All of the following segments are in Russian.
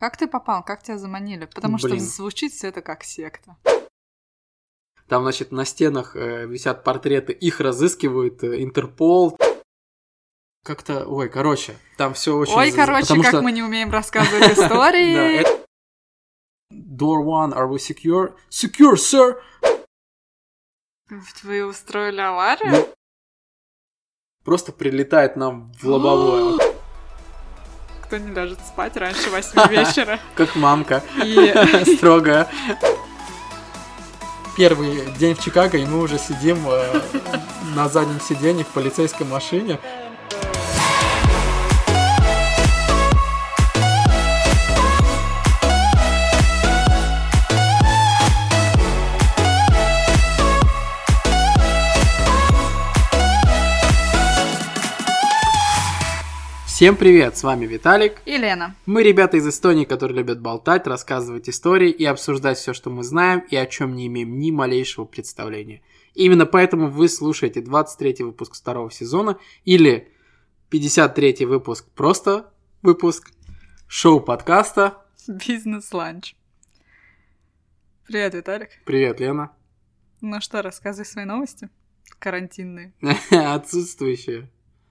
Как ты попал? Как тебя заманили? Потому что Блин. звучит все это как секта. Там, значит, на стенах э, висят портреты, их разыскивают э, Интерпол. Как-то, ой, короче, там все очень... Ой, короче, потому как что- мы не умеем рассказывать истории. Door one, are we secure? Secure, sir! Вы устроили аварию? Ну, Просто прилетает нам в лобовое, вот Кто не ляжет спать раньше восьми вечера? как мамка, строгая. Первый день в Чикаго, и мы уже сидим э, на заднем сиденье в полицейской машине. Всем привет, с вами Виталик. и Лена. Мы ребята из Эстонии, которые любят болтать, рассказывать истории и обсуждать все, что мы знаем и о чем не имеем ни малейшего представления. Именно поэтому вы слушаете 23 выпуск второго сезона или 53 выпуск просто выпуск шоу подкаста. Бизнес-ланч. Привет, Виталик. Привет, Лена. Ну что, рассказывай свои новости. Карантинные. Отсутствующие.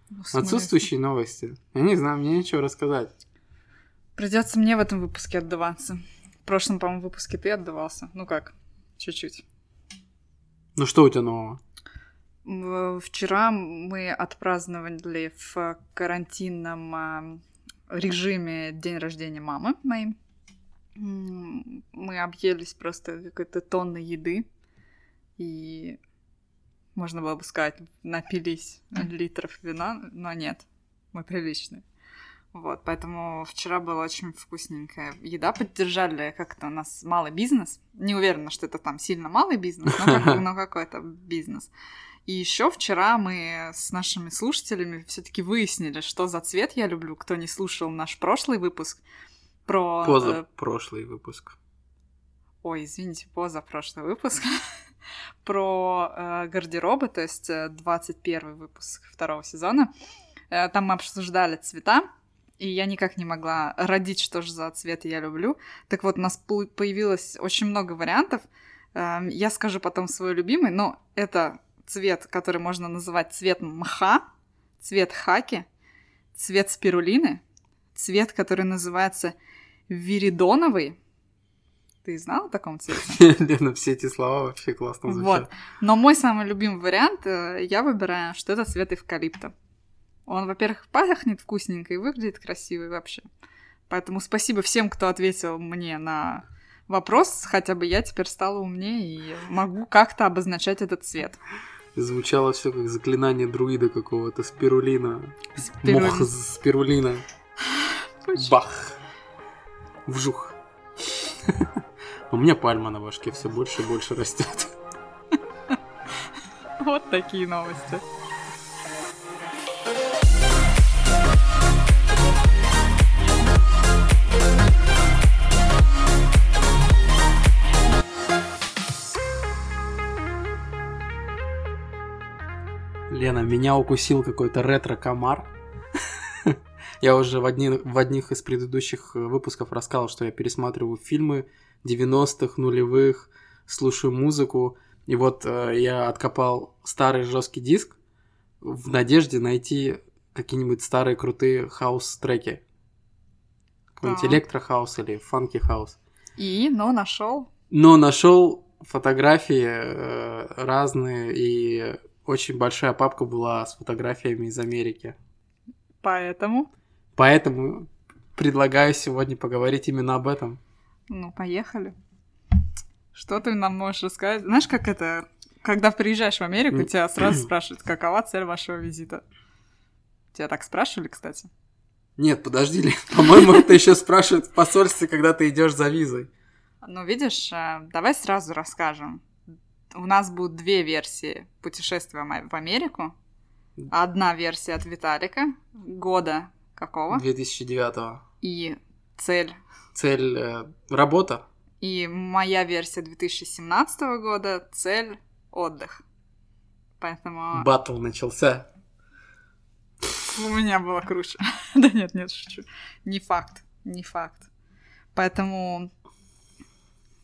Ну? Отсутствующие новости. Я не знаю, мне нечего рассказать. Придется мне в этом выпуске отдаваться. В прошлом, по-моему, выпуске ты отдавался. Ну как, чуть-чуть. Ну что у тебя нового? В- Вчера мы отпраздновали в карантинном а, режиме день рождения мамы моей. Мы объелись просто какой-то тонны еды. И можно было бы сказать, напились литров вина, но нет, мы приличные. Вот, поэтому вчера была очень вкусненькая еда. Поддержали как-то у нас малый бизнес. Не уверена, что это там сильно малый бизнес, но, как- но какой-то бизнес. И еще вчера мы с нашими слушателями все-таки выяснили, что за цвет я люблю. Кто не слушал наш прошлый выпуск про... э, Поза прошлый выпуск. Ой, извините, позапрошлый выпуск. про э, гардеробы, то есть э, 21 выпуск второго сезона. Э, там мы обсуждали цвета, и я никак не могла родить, что же за цвет я люблю. Так вот, у нас появилось очень много вариантов. Эм, Я скажу потом свой любимый, но это цвет, который можно называть цвет мха, цвет хаки, цвет спирулины, цвет, который называется виридоновый. Ты знал о таком цвете? Лена, все эти слова вообще классно звучат. Вот. Но мой самый любимый вариант, э, я выбираю, что это цвет эвкалипта. Он, во-первых, пахнет вкусненько и выглядит красиво и вообще. Поэтому спасибо всем, кто ответил мне на вопрос. Хотя бы я теперь стала умнее и могу как-то обозначать этот цвет. Звучало все как заклинание друида какого-то, спирулина. Спируль- Мох спирулина. Бах. Вжух. У меня пальма на башке все больше и больше растет. Вот такие новости. Лена, меня укусил какой-то ретро-комар. Я уже в, одни- в одних из предыдущих выпусков рассказал, что я пересматриваю фильмы 90-х, нулевых, слушаю музыку. И вот э, я откопал старый жесткий диск в надежде найти какие-нибудь старые крутые хаус-треки. Какой-нибудь электрохаус или funky house. И, но нашел. Но нашел фотографии э, разные, и очень большая папка была с фотографиями из Америки. Поэтому, Поэтому предлагаю сегодня поговорить именно об этом. Ну, поехали. Что ты нам можешь рассказать? Знаешь, как это, когда приезжаешь в Америку, тебя сразу спрашивают, какова цель вашего визита? Тебя так спрашивали, кстати? Нет, подожди, по-моему, это еще спрашивают в посольстве, когда ты идешь за визой. Ну, видишь, э, давай сразу расскажем. У нас будут две версии путешествия в Америку. Одна версия от Виталика, года какого, 2009 и цель. Цель э, работа. И моя версия 2017 года, цель отдых. Поэтому Батл начался. у меня было круче. да нет, нет, шучу. Не факт, не факт. Поэтому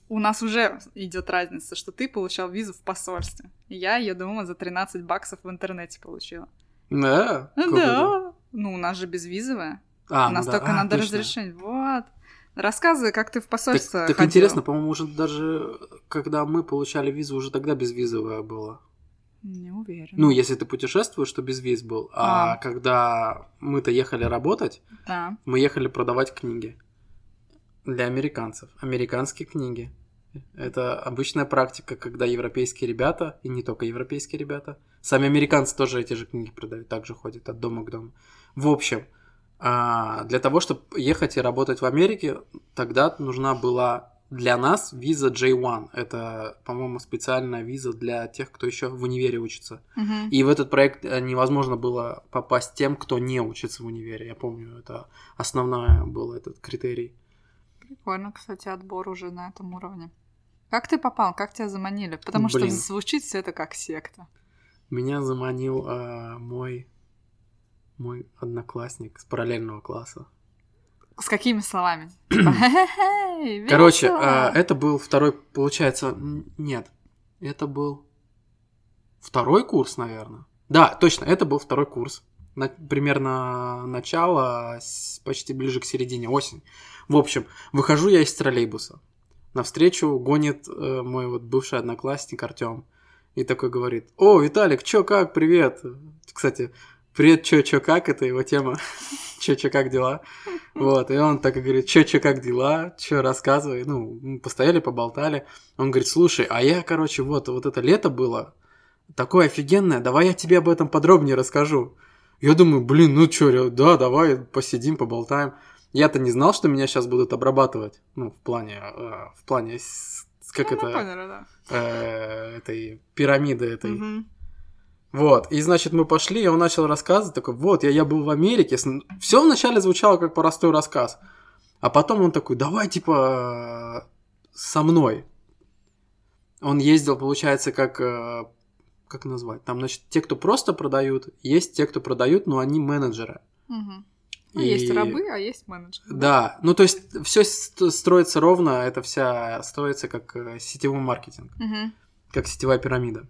у нас уже идет разница, что ты получал визу в посольстве. Я ее, дома за 13 баксов в интернете получила. Да? Да. Ну, у нас же безвизовая. А, у нас ну да. только А, надо точно. разрешение. Вот. Рассказывай, как ты в Так, посольство так ходила. интересно, по-моему, уже даже когда мы получали визу, уже тогда безвизовая была. Не уверена. Ну, если ты путешествуешь, то без виз был. А, А. когда мы-то ехали работать, Да. мы ехали продавать книги для американцев. Американские книги. Это обычная практика, когда европейские ребята, и не только европейские ребята, сами американцы тоже эти же книги продают, также ходят от дома к дому. В общем, а, для того, чтобы ехать и работать в Америке, тогда нужна была для нас виза J1. Это, по-моему, специальная виза для тех, кто еще в универе учится. Мгм. И в этот проект э, невозможно было попасть тем, кто не учится в универе. Я помню, это основной был этот критерий. Прикольно, кстати, отбор уже на этом уровне. Как ты попал? Как тебя заманили? Потому Блин. что звучит все это как секта. Меня заманил э, мой мой одноклассник с параллельного класса. С какими словами? Типа, «Хе-хе-хей, Короче, весело!» э, это был второй, получается, нет, это был второй курс, наверное. Да, точно, это был второй курс. На- примерно начало, почти ближе к середине, осень. В общем, выхожу я из троллейбуса. Навстречу гонит э, мой вот бывший одноклассник Артем. И такой говорит, о, Виталик, чё, как, привет. Кстати, привет, чё, чё, как, это его тема. Чё, чё, как дела? Вот, и он так и говорит, чё, чё, как дела? Чё, рассказывай. Ну, мы постояли, поболтали. Он говорит, слушай, а я, короче, вот, вот это лето было, такое офигенное, давай я тебе об этом подробнее расскажу. Я думаю, блин, ну чё, да, давай посидим, поболтаем. Я-то не знал, что меня сейчас будут обрабатывать. Ну, в плане, э, в плане, как Ну, это, мы поняли, да. э, этой пирамиды этой. Мгм. Вот, и значит, мы пошли, и он начал рассказывать, такой, вот, я, я был в Америке. Все вначале звучало как простой рассказ. А потом он такой, давай, типа, со мной. Он ездил, получается, как, э, как назвать? Там, значит, те, кто просто продают, есть те, кто продают, но они менеджеры. Мгм. Ну, И- есть рабы, а есть менеджеры. Да, ну то есть все строится ровно, это вся строится как э, сетевой маркетинг Мгм. как сетевая пирамида.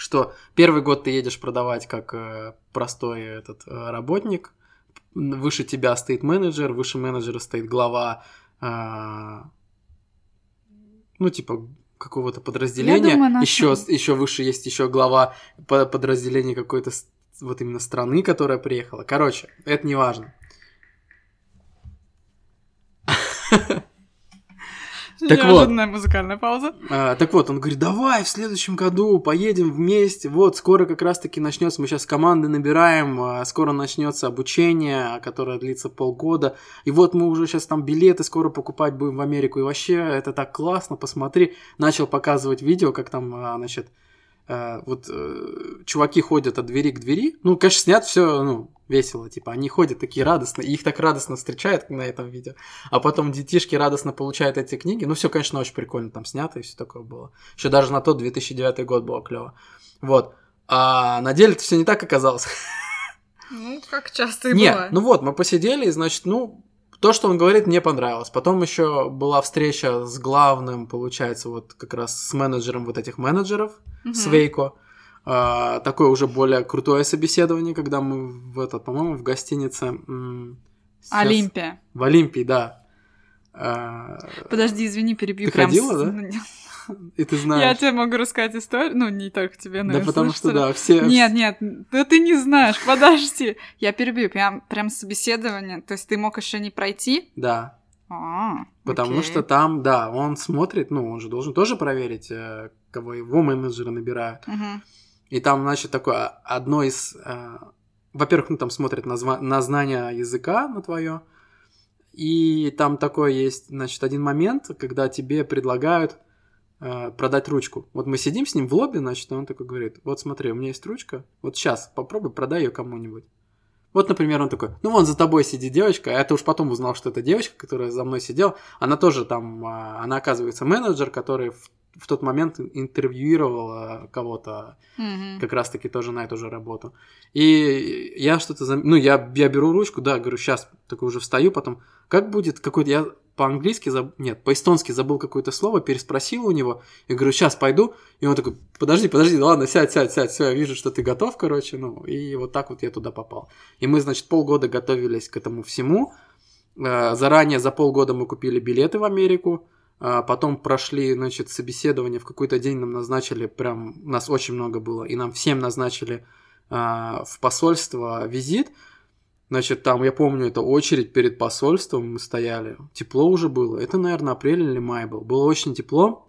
Что первый год ты едешь продавать как э, простой этот э, работник, выше тебя стоит менеджер, выше менеджера стоит глава, э, ну типа какого-то подразделения, думаю, еще еще выше есть еще глава по- подразделения какой-то вот именно страны, которая приехала. Короче, это не важно. Так вот. Неожиданная музыкальная пауза. А, так вот, он говорит, давай в следующем году поедем вместе, вот, скоро как раз-таки начнется, мы сейчас команды набираем, а, скоро начнется обучение, которое длится полгода, и вот мы уже сейчас там билеты скоро покупать будем в Америку, и вообще это так классно, посмотри. Начал показывать видео, как там, а, значит, а, вот э, чуваки ходят от двери к двери, ну, конечно, снят все, ну, весело, типа, они ходят такие радостно, и их так радостно встречают на этом видео, а потом детишки радостно получают эти книги. Ну, все, конечно, очень прикольно там снято и все такое было. Еще даже на тот 2009 год было клево. Вот. А на деле это все не так оказалось. Ну, как часто и Нет, бывает. ну вот, мы посидели, и, значит, ну, то, что он говорит, мне понравилось. Потом еще была встреча с главным, получается, вот как раз с менеджером вот этих менеджеров, Мгм. с Вейко. А, такое уже более крутое собеседование, когда мы в этот, по-моему, в гостинице... сейчас- Олимпия. В Олимпии, да. А, Подожди, извини, перебью. Ты прям ходила, с- да? Ну. И ты Я знаешь. тебе могу рассказать историю, ну, не только тебе, но Да потому что, да, все... Нет, нет, да ты не знаешь, подожди. Я перебью, прям, прям собеседование. То есть ты мог еще не пройти? Да, А, потому окей. что там, да, он смотрит, ну, он же должен тоже проверить, э, кого его менеджеры набирают. Мгм. И там, значит, такое одно из... э, Во-первых, ну, там смотрят на, зва- на знание языка на твое. И там такой есть, значит, один момент, когда тебе предлагают э, продать ручку. Вот мы сидим с ним в лобби, значит, и он такой говорит, вот смотри, у меня есть ручка, вот сейчас попробуй продай ее кому-нибудь. Вот, например, он такой, ну вон за тобой сидит девочка, а я-то уж потом узнал, что это девочка, которая за мной сидела, она тоже там, а, она оказывается менеджер, который в, в тот момент интервьюировала кого-то Мгм. как раз-таки тоже на эту же работу. И я что-то... зам- Ну, я, я беру ручку, да, говорю, сейчас, такой уже встаю, потом, как будет какой-то... Я по-английски, заб... нет, по-эстонски забыл какое-то слово, переспросил у него, и говорю, сейчас пойду, и он такой, подожди, подожди, ладно, сядь, сядь, сядь, все, я вижу, что ты готов, короче, ну, и вот так вот я туда попал. И мы, значит, полгода готовились к этому всему, э, заранее за полгода мы купили билеты в Америку, потом прошли, значит, собеседование, в какой-то день нам назначили, прям, нас очень много было, и нам всем назначили а, в посольство визит, Значит, там, я помню, это очередь перед посольством мы стояли. Тепло уже было. Это, наверное, апрель или май был. Было очень тепло.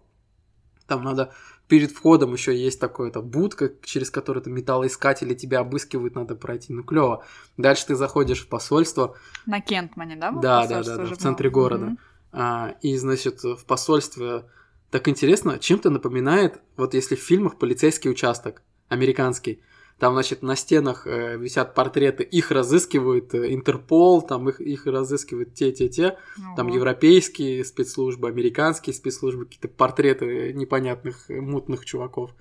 Там надо перед входом еще есть такое-то будка, через которую там металлоискатели тебя обыскивают, надо пройти. Ну, клево. Дальше ты заходишь в посольство. На Кентмане, да? Да, да, да, да, в центре города. Mm-hmm. А, и, значит, в посольстве так интересно, чем-то напоминает, вот если в фильмах полицейский участок американский. Там, значит, на стенах э, висят портреты, их разыскивают э, Интерпол, там их, их разыскивают те-те-те, там европейские спецслужбы, американские спецслужбы, какие-то портреты непонятных мутных чуваков.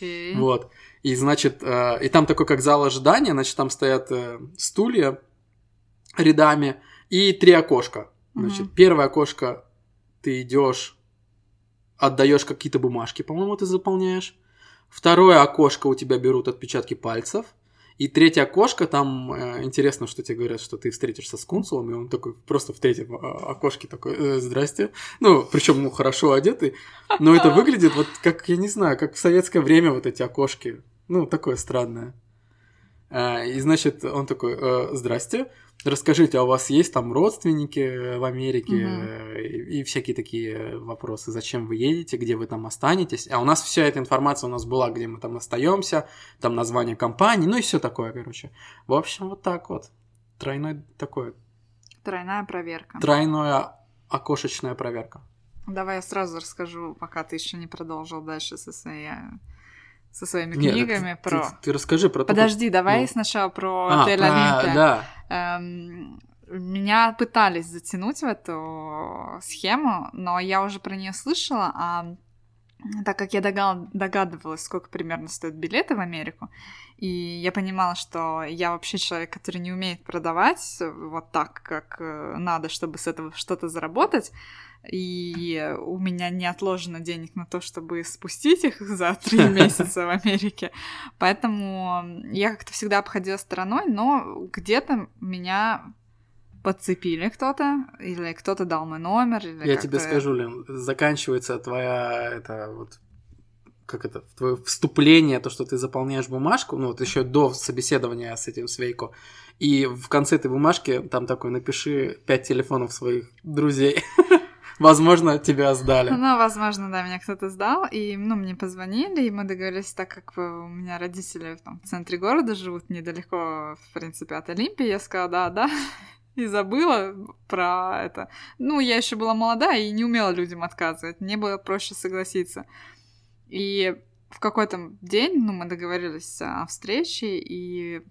Okay. Вот. И, значит, э, и там такой, как зал ожидания, значит, там стоят э, стулья рядами и три окошка. Значит, первое окошко ты идешь, отдаешь какие-то бумажки, по-моему, ты заполняешь. Второе окошко у тебя берут отпечатки пальцев. И третье окошко, там э, интересно, что тебе говорят, что ты встретишься с консулом, и он такой просто в третьем э, окошке такой, э, здрасте. Ну, причем, ну, хорошо одетый, но это выглядит вот как, я не знаю, как в советское время вот эти окошки. Ну, такое странное. Э, и, значит, он такой, э, здрасте, Расскажите, а у вас есть там родственники в Америке угу. и, и всякие такие вопросы, зачем вы едете, где вы там останетесь? А у нас вся эта информация у нас была, где мы там остаемся, там название компании, ну и все такое, короче. В общем, вот так вот. Тройной такой. Тройная проверка. Тройная окошечная проверка. Давай я сразу расскажу, пока ты еще не продолжил дальше со своей со своими Нет, книгами ты, про. Ты, ты расскажи про. Подожди, то, давай ну... сначала про а, отель Олимпия. Да. Эм, меня пытались затянуть в эту схему, но я уже про нее слышала, а так как я догадывалась, сколько примерно стоят билеты в Америку, и я понимала, что я вообще человек, который не умеет продавать вот так, как э, надо, чтобы с этого что-то заработать, и у меня не отложено денег на то, чтобы спустить их за три месяца в Америке. Поэтому я как-то всегда обходила стороной, но где-то меня подцепили кто-то, или кто-то дал мой номер. Или я тебе скажу, Лен, заканчивается твоя это вот как это, твое вступление, то, что ты заполняешь бумажку, ну вот еще до собеседования с этим Свейко, и в конце этой бумажки там такой напиши пять телефонов своих друзей. Возможно, тебя сдали. Ну, возможно, да, меня кто-то сдал, и, ну, мне позвонили, и мы договорились, так как у меня родители там, в центре города живут, недалеко, в принципе, от Олимпии, я сказала, да, да, и забыла про это. Ну, я еще была молодая и не умела людям отказывать, мне было проще согласиться. И в какой-то день, ну, мы договорились о встрече, и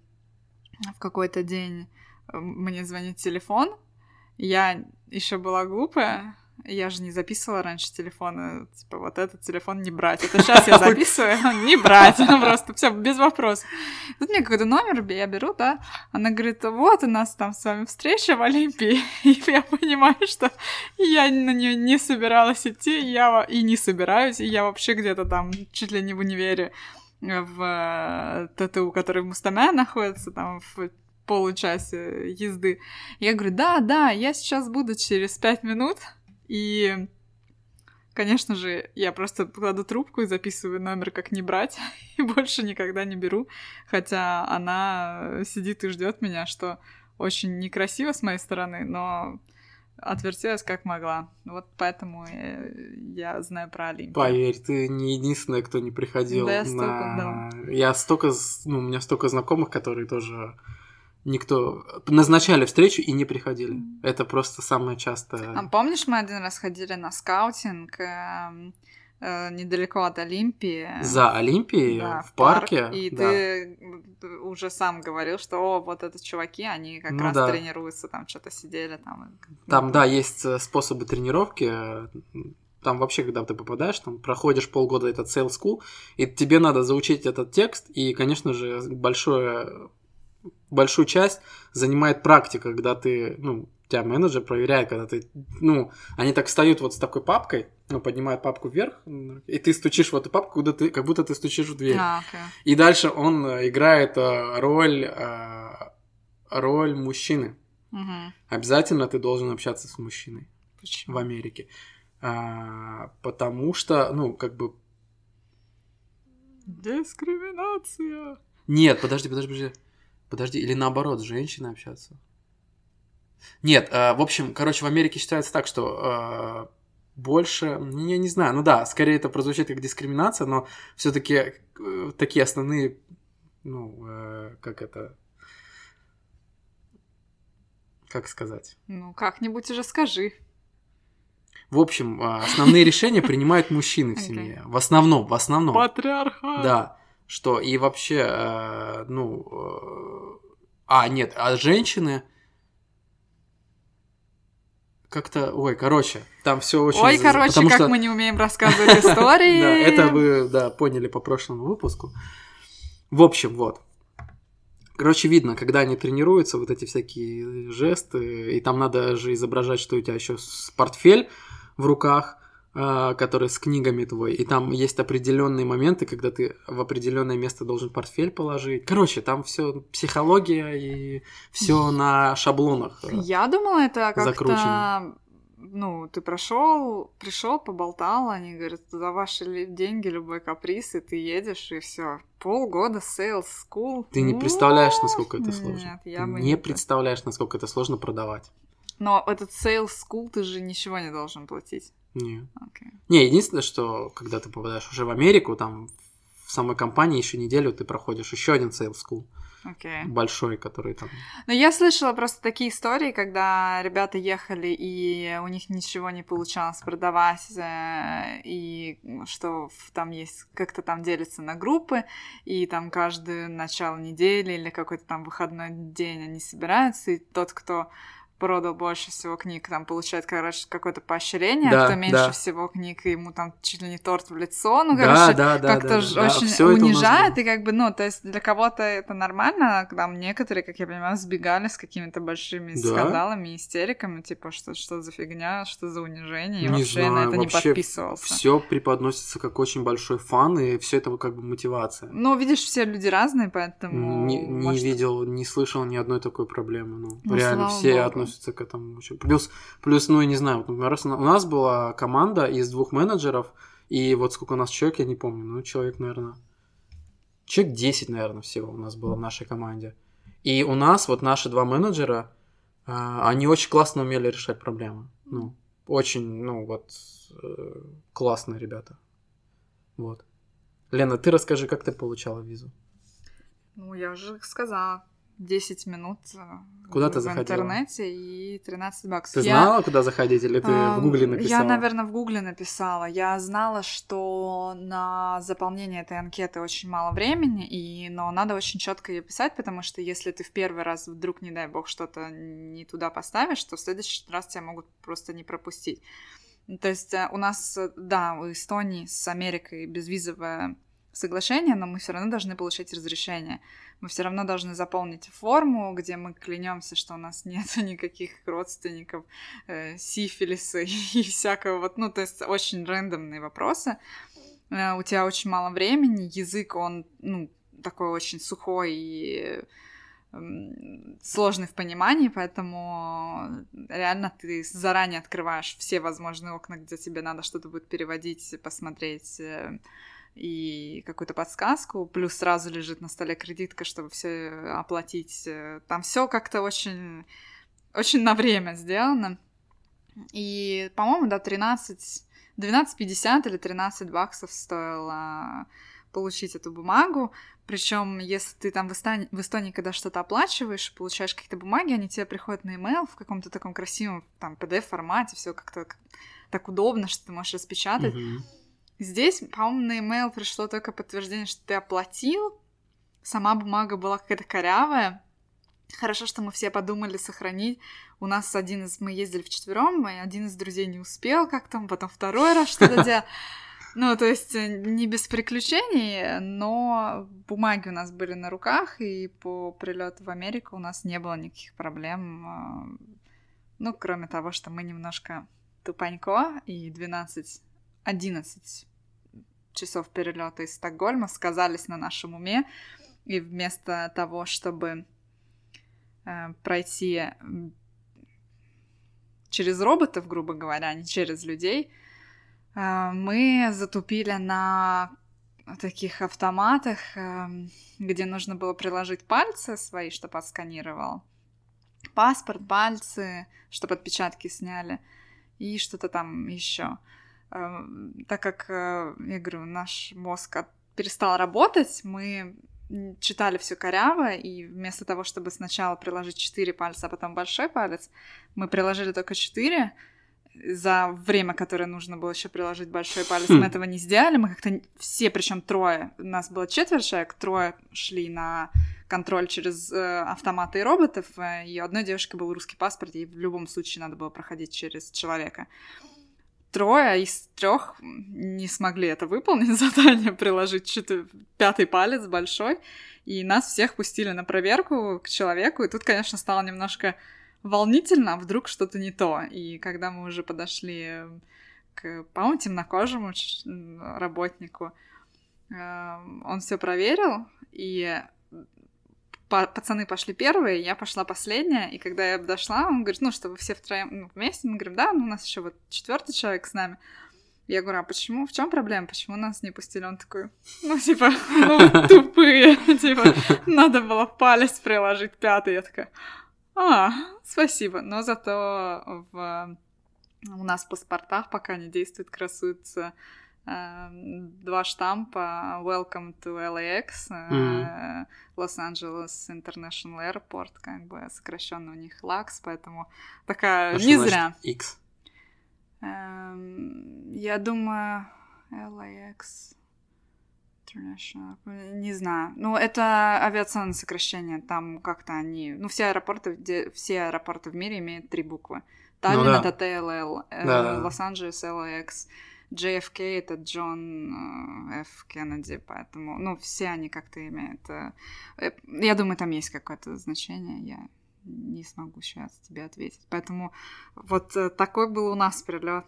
в какой-то день э, мне звонит телефон, я еще была глупая, я же не записывала раньше телефоны, типа, вот этот телефон не брать. Это сейчас я записываю, не брать, просто все без вопросов. Тут мне какой-то номер, я беру, да, она говорит, вот у нас там с вами встреча в Олимпии, и я понимаю, что я на нее не собиралась идти, я и не собираюсь, и я вообще где-то там чуть ли не в универе в э, ТТУ, который в Мустаме находится, там в получасе езды. Я говорю, да, да, я сейчас буду через пять минут, и, конечно же, я просто кладу трубку и записываю номер, как не брать, и больше никогда не беру. Хотя она сидит и ждет меня, что очень некрасиво с моей стороны, но отвертелась как могла. Вот поэтому я, я знаю про Олимпию. Поверь, ты не единственная, кто не приходил. Да, я столько, на... да. Я столько, ну, у меня столько знакомых, которые тоже никто назначали встречу и не приходили. Это просто самое частое. А помнишь, мы один раз ходили на скаутинг э, э, недалеко от Олимпии. За Олимпией да, в парке. Парк, и да. ты уже сам говорил, что о, вот это чуваки, они как ну, раз да. тренируются, там что-то сидели там. Там, да, есть э, способы тренировки. Там вообще, когда ты попадаешь, там проходишь полгода этот sales school, и тебе надо заучить этот текст, и, конечно же, большое большую часть занимает практика, когда ты, ну, тебя менеджер проверяет, когда ты, ну, они так встают вот с такой папкой, ну, поднимают папку вверх, и ты стучишь в эту папку, куда ты, как будто ты стучишь в дверь. А, окей. И дальше он э, играет э, роль, э, роль мужчины. Мгм. Обязательно ты должен общаться с мужчиной Почему? в Америке. А, потому что, ну, как бы... Дискриминация. Нет, подожди, подожди, подожди. Подожди, или наоборот, с женщиной общаться. Нет, э, в общем, короче, в Америке считается так, что э, больше, ну, я не знаю, ну да, скорее это прозвучит как дискриминация, но все-таки такие основные, ну, э, как это, как сказать. Ну, как-нибудь уже скажи. В общем, э, основные решения принимают мужчины в семье. В основном, в основном. Патриархат. Да, что и вообще, э, ну, э, а нет, а женщины как-то, ой, короче, там все очень. Ой, короче, потому как что- мы не умеем рассказывать истории. Да, это вы, да, поняли по прошлому выпуску. В общем, вот. Короче, видно, когда они тренируются, вот эти всякие жесты, и там надо же изображать, что у тебя еще портфель в руках, который с книгами твой, и там есть определенные моменты, когда ты в определенное место должен портфель положить. Короче, там все психология и все на шаблонах. Я думала, это как-то, ну, ты прошел, пришел, поболтал, они говорят, за ваши деньги любой каприз, и ты едешь, и все. Полгода sales school. Ты не представляешь, насколько это сложно. Нет, я Ты бы не не представляешь, насколько это сложно продавать. Но этот sales school ты же ничего не должен платить. Не. Окей. Не, единственное, что когда ты попадаешь уже в Америку, там в самой компании еще неделю ты проходишь еще один sales school Окей. большой, который там... Но я слышала просто такие истории, когда ребята ехали, и у них ничего не получалось продавать, э, и что там есть, как-то там делятся на группы, и там каждое начало недели или какой-то там выходной день они собираются, и тот, кто продал больше всего книг, там получает, короче, какое-то поощрение, Да, а кто меньше да. всего книг, ему там чуть ли не торт в лицо, ну, да, короче, да, да, как-то да, да, очень нас унижает, и как бы, ну, то есть для кого-то это нормально, а там некоторые, как я понимаю, сбегали с какими-то большими Да? скандалами, истериками, типа, что, что за фигня, что за унижение, и Не вообще на знаю, это вообще не подписывался. Все преподносится как очень большой фан, и все это как бы мотивация. Ну, видишь, все люди разные, поэтому... Не, не может, видел, не слышал ни одной такой проблемы. Ну, Ну, реально все богу. относятся к этому очень. Плюс, плюс, ну, я не знаю, например, у нас была команда из двух менеджеров, и вот сколько у нас человек, я не помню, ну, человек, наверное, человек 10, наверное, всего у нас было в нашей команде. И у нас вот наши два менеджера, а, они очень классно умели решать проблемы. Ну, очень, ну, вот, э, классные ребята. Вот. Лена, ты расскажи, как ты получала визу? Ну, я уже сказала. 10 минут э, Куда в, ты в заходила? интернете и 13 баксов. Ты Я- знала, куда заходить, или ты в Ам, Гугле написала? Я, наверное, в Гугле написала. Я знала, что на заполнение этой анкеты очень мало времени, и... но надо очень четко ее писать, потому что если ты в первый раз вдруг, не дай бог, что-то не туда поставишь, то в следующий раз тебя могут просто не пропустить. То есть э, у нас, э, да, у Эстонии с Америкой безвизовое соглашение, но мы все равно должны получить разрешение. Мы все равно должны заполнить форму, где мы клянемся, что у нас нет никаких родственников, э, сифилиса и всякого вот, ну, то есть очень рандомные вопросы. Э, у тебя очень мало времени, язык, он, ну, такой очень сухой и сложный в понимании, поэтому реально ты заранее открываешь все возможные окна, где тебе надо что-то будет переводить, посмотреть э, и какую-то подсказку, плюс сразу лежит на столе кредитка, чтобы все оплатить. Э, Там все как-то очень, очень на время сделано. И, по-моему, да, 13, 12,50 или 13 баксов стоило получить эту бумагу. Причем, если ты там в Эстонии, в Эстонии когда что-то оплачиваешь, получаешь какие-то бумаги, они тебе приходят на e в каком-то таком красивом там PDF-формате, все как-то так удобно, что ты можешь распечатать. Мгм. Здесь, по-моему, на e пришло только подтверждение, что ты оплатил. Сама бумага была какая-то корявая. Хорошо, что мы все подумали сохранить. У нас один из... Мы ездили вчетвером, и один из друзей не успел как там, потом второй раз что-то делал. Ну, то есть э, не без приключений, но бумаги у нас были на руках, и по прилету в Америку у нас не было никаких проблем. а, Ну, кроме того, что мы немножко тупанько, и 12-11 часов перелета из Стокгольма сказались на нашем уме, и вместо того, чтобы э, пройти через роботов, грубо говоря, а не через людей, э, мы затупили на таких автоматах, эм, где нужно было приложить пальцы свои, чтобы отсканировал, паспорт, пальцы, чтобы отпечатки сняли, и что-то там еще. Так как, э, я говорю, наш мозг перестал работать, мы читали все коряво, и вместо того, чтобы сначала приложить 4 пальца, а потом большой палец, мы приложили только 4, за время, которое нужно было еще приложить большой палец, Хм. мы этого не сделали. Мы как-то все, причем трое, у нас было четверо человек, трое шли на контроль через э, автоматы и роботов, э, и у одной девушки был русский паспорт, ей в любом случае надо было проходить через человека. Трое из трех не смогли это выполнить задание, приложить чё-то пятый палец большой, и нас всех пустили на проверку к человеку, и тут, конечно, стало немножко волнительно, а вдруг что-то не то. И когда мы уже подошли к, по-моему, темнокожему работнику, э, он все проверил, и пацаны пошли первые, я пошла последняя, и когда я подошла, он говорит, ну, чтобы все втроем ну, вместе, мы говорим, да, ну, у нас еще вот четвертый человек с нами. Я говорю, а почему, в чем проблема, почему нас не пустили? Он такой, ну, типа, ну, тупые, типа, надо было палец приложить пятый. Я такая, а, спасибо. Но зато в... у нас в паспортах пока не действует, красуются э, два штампа Welcome to LAX, э, Los Angeles International Airport, как бы сокращенно у них LAX, поэтому такая А не зря. X. Эм, Я думаю, LAX International, не знаю. Ну, это авиационное сокращение, там как-то они... Ну, все аэропорты, где... все аэропорты в мире имеют три буквы. Таллин да. это TLL, э, Да-да-да. Лос-Анджелес LAX, JFK это Джон э, Ф. Кеннеди, поэтому, ну, все они как-то имеют... э, э, Я думаю, там есть какое-то значение, я не смогу сейчас тебе ответить. Поэтому вот такой был у нас прилет.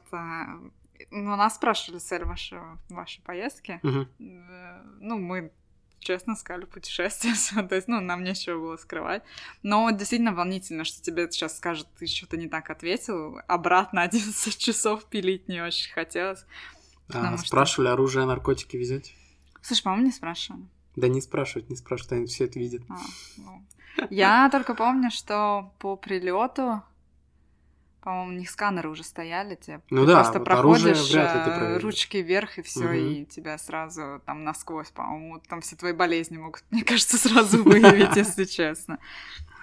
Ну, нас спрашивали цель вашей, вашей поездки. Э, Ну, мы честно сказали, путешествие, то есть, ну, нам нечего было скрывать. Но действительно волнительно, что тебе сейчас скажут, ты что-то не так ответил, обратно 11 часов пилить не очень хотелось. А, Потому что- спрашивали, оружие, наркотики везете? Слушай, по-моему, не спрашивали. Да не спрашивают, не спрашивают, они все это видят. А, ну. Я только помню, что по прилету, по-моему, у них сканеры уже стояли, тебе Ну да, просто вот оружие проходишь э, проверишь. ручки вверх и все, Мгм. и тебя сразу там насквозь, по-моему, там все твои болезни могут, мне кажется, сразу выявить, если честно.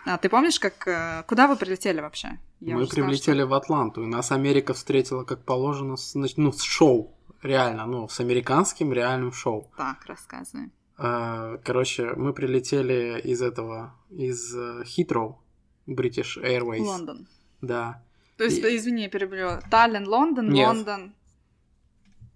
А ты помнишь, как э, куда вы прилетели вообще? Я Мы прилетели в Атланту, и нас Америка встретила как положено, с, ну, с шоу, реально, ну, с американским реальным шоу. что- Так, рассказывай. А, Короче, мы прилетели из этого, из э, Heathrow, British Airways. Лондон. Да. То есть, И- извини, я перебью. Таллин, Лондон, Нет. Лондон.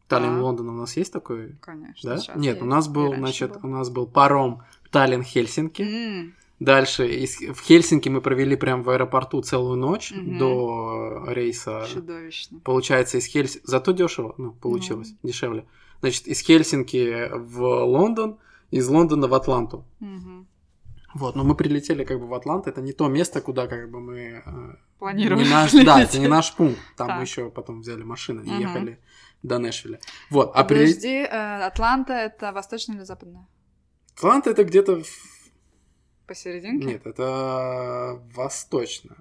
Таллин, Так. Лондон у нас есть такой? Конечно. Да? Нет, у нас был, значит, был. у нас был паром Таллин-Хельсинки. М, Дальше из, в Хельсинки мы провели прям в аэропорту целую ночь Мгм. до рейса. Чудовищно. Получается, из Хельсинки... Зато дешево, ну, получилось, дешевле. Значит, из Хельсинки в Лондон, из Лондона в Атланту. Мгм. Вот, но мы прилетели как бы в Атланту. Это не то место, куда как бы мы... э, Планировали Не наш, да, это не наш пункт. Там мы Так. еще потом взяли машину и Мгм. ехали до Нэшвилля. Вот, а при... Подожди, э, Атланта это восточная или западная? Атланта это где-то... в- Посерединке? Нет, это восточно.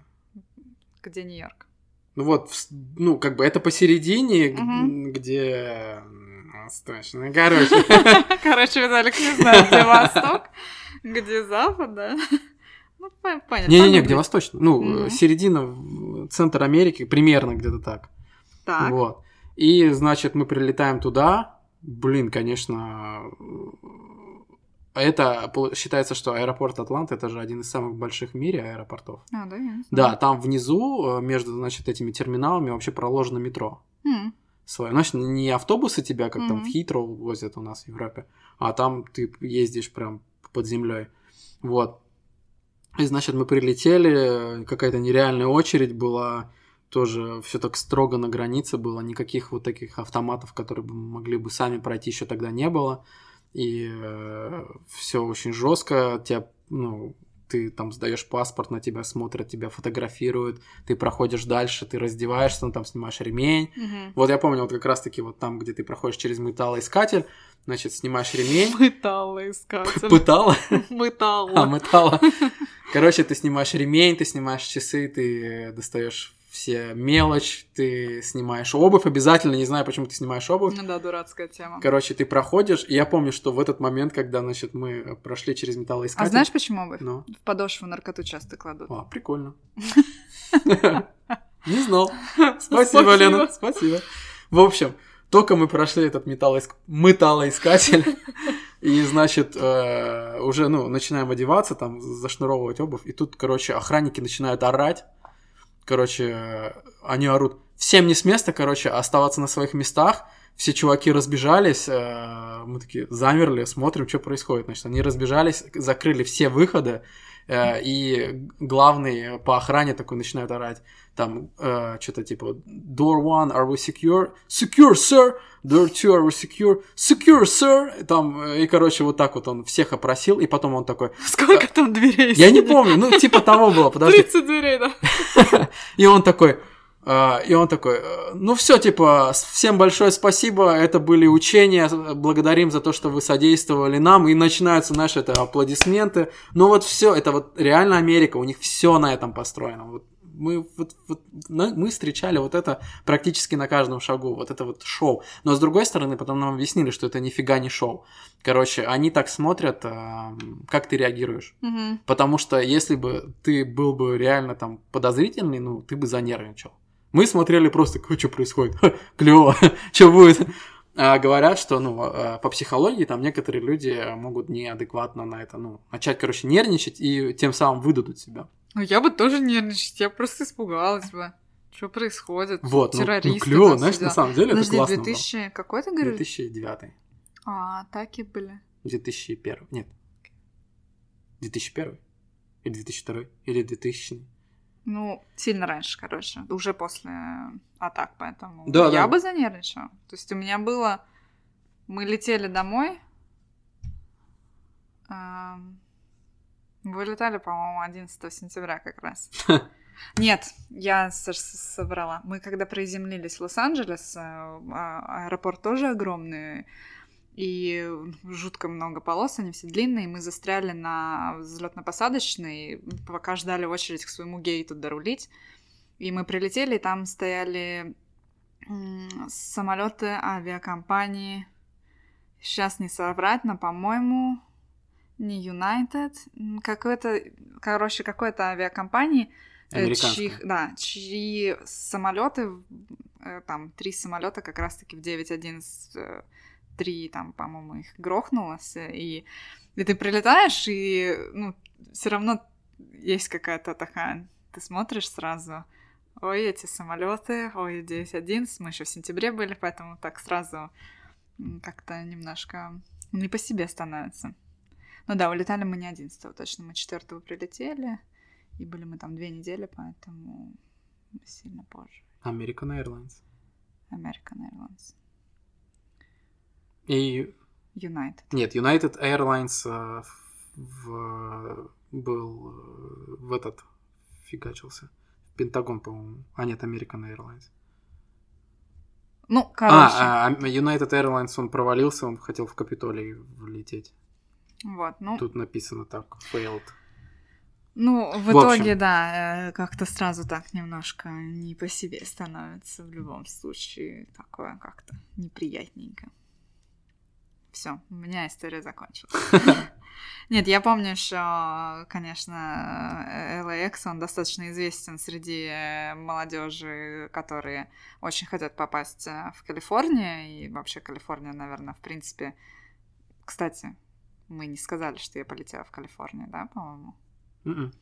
Где Нью-Йорк? Ну вот, ну, как бы это посередине, Мгм. где... м, Восточно. Короче, Короче, Виталик не знает, где восток, где запад, да? Ну, по- понятно. не-не-не, где восточно. Ну, середина, центр Америки, примерно где-то так. Так, Вот. И, значит, мы прилетаем туда. Блин, конечно, это считается, что аэропорт Атланты это же один из самых больших в мире аэропортов. А, да, я. Да, там внизу, э, между, значит, этими терминалами вообще проложено метро. М, свое. Значит, не автобусы тебя, как там в Мгм. Хитроу возят у нас в Европе, а там ты ездишь прям под землей. Вот. И, значит, мы прилетели, какая-то нереальная очередь была, тоже все так строго на границе было, никаких вот таких автоматов, которые бы могли бы сами пройти, еще тогда не было. И все очень жестко, тебя, ну, ты там сдаешь паспорт, на тебя смотрят, тебя фотографируют, ты проходишь дальше, ты раздеваешься, ну, там снимаешь ремень. Мгм. Вот я помню, вот как раз-таки вот там, где ты проходишь через металлоискатель, значит, снимаешь ремень, Металлоискатель. пытала, а, Металла. металла. Короче, ты снимаешь ремень, ты снимаешь часы, ты достаешь все мелочь, ты снимаешь обувь обязательно, не знаю, почему ты снимаешь обувь. Ну да, дурацкая тема. Короче, ты проходишь, и я помню, что в этот момент, когда, значит, мы прошли через металлоискатель... А знаешь, почему обувь? Ну, В подошву наркоту часто кладут. а, прикольно. Не знал. Спасибо, Лена, спасибо. В общем, только мы прошли этот металлоиск- металлоискатель, и, значит, э, уже, ну, начинаем одеваться, там, зашнуровывать обувь, и тут, короче, охранники начинают орать, короче, они орут, всем не с места, короче, а оставаться на своих местах, все чуваки разбежались, э, мы такие замерли, смотрим, что происходит, значит, они разбежались, закрыли все выходы, и главный по охране такой начинает орать, там, э, что-то типа, door one, are we secure? Secure, sir! Door two, are we secure? Secure, sir! Там, э, и, короче, вот так вот он всех опросил, и потом он такой, Сколько там дверей? я не помню, ну, типа того было, подожди. 30 дверей, да. И он такой, э, и он такой, э, ну все, типа, всем большое спасибо, это были учения, благодарим за то, что вы содействовали нам, и начинаются наши это аплодисменты. Ну вот все, это вот реально Америка, у них все на этом построено. Вот мы, вот, вот, мы встречали вот это практически на каждом шагу, вот это вот шоу. Но с другой стороны, потом нам объяснили, что это нифига не шоу. Короче, они так смотрят, э, как ты реагируешь. Мгм. Потому что если бы ты был бы реально там подозрительный, ну, ты бы занервничал. Мы смотрели просто, что происходит, клево, что будет. А говорят, что, ну, а, по психологии там некоторые люди могут неадекватно на это, ну, начать, короче, нервничать и тем самым выдадут себя. Ну, я бы тоже нервничать, я просто испугалась бы. Что происходит? Вот, ну, ну, Террористы клево, знаешь, сидят. на самом деле Подожди, это классно 2000... Какой ты было. говоришь? 2009. А, атаки были. 2001. Нет. 2001? Или 2002? Или 2000? Ну, сильно раньше, короче. Уже после атак, поэтому Да, я да. бы занервничала. То есть у меня было... Мы летели домой. Вылетали, по-моему, 11 сентября как раз. Нет, я с- с- соврала. Мы когда приземлились в Лос-Анджелес, э, а- аэропорт тоже огромный, и жутко много полос, они все длинные. Мы застряли на взлетно-посадочной, пока ждали очередь к своему гейту дорулить. И мы прилетели, и там стояли самолеты авиакомпании. Сейчас не соврать, но, по-моему, не United, какой-то, короче, какой-то авиакомпании, э, чьих, да, чьи самолеты, э, там, три самолета как раз-таки в 9.11, э, три, там, по-моему, их грохнулось, и, и ты прилетаешь, и, ну, все равно есть какая-то такая, ты смотришь сразу, ой, эти самолеты, ой, 9.11, мы еще в сентябре были, поэтому так сразу как-то немножко не по себе становится. Ну да, улетали мы не 11 точно, мы 4 прилетели, и были мы там две недели, поэтому сильно позже. American Airlines. American Airlines. И United. Нет, United Airlines э, в, был э, в этот фигачился. Пентагон, по-моему. А нет, American Airlines. Ну, короче, А, а, United Airlines, он провалился, он хотел в Капитолий влететь. вот, ну, Тут написано так, failed. ну, в, В общем. итоге, да, э, как-то сразу так немножко не по себе становится в любом случае, такое как-то неприятненько. Все, у меня история закончилась. Нет, я помню, что, конечно, э, LAX, он достаточно известен среди э, молодежи, которые очень хотят попасть э, в Калифорнию, и вообще Калифорния, наверное, в принципе... Кстати, мы не сказали, что я полетела в Калифорнию, да, по-моему? Мгм.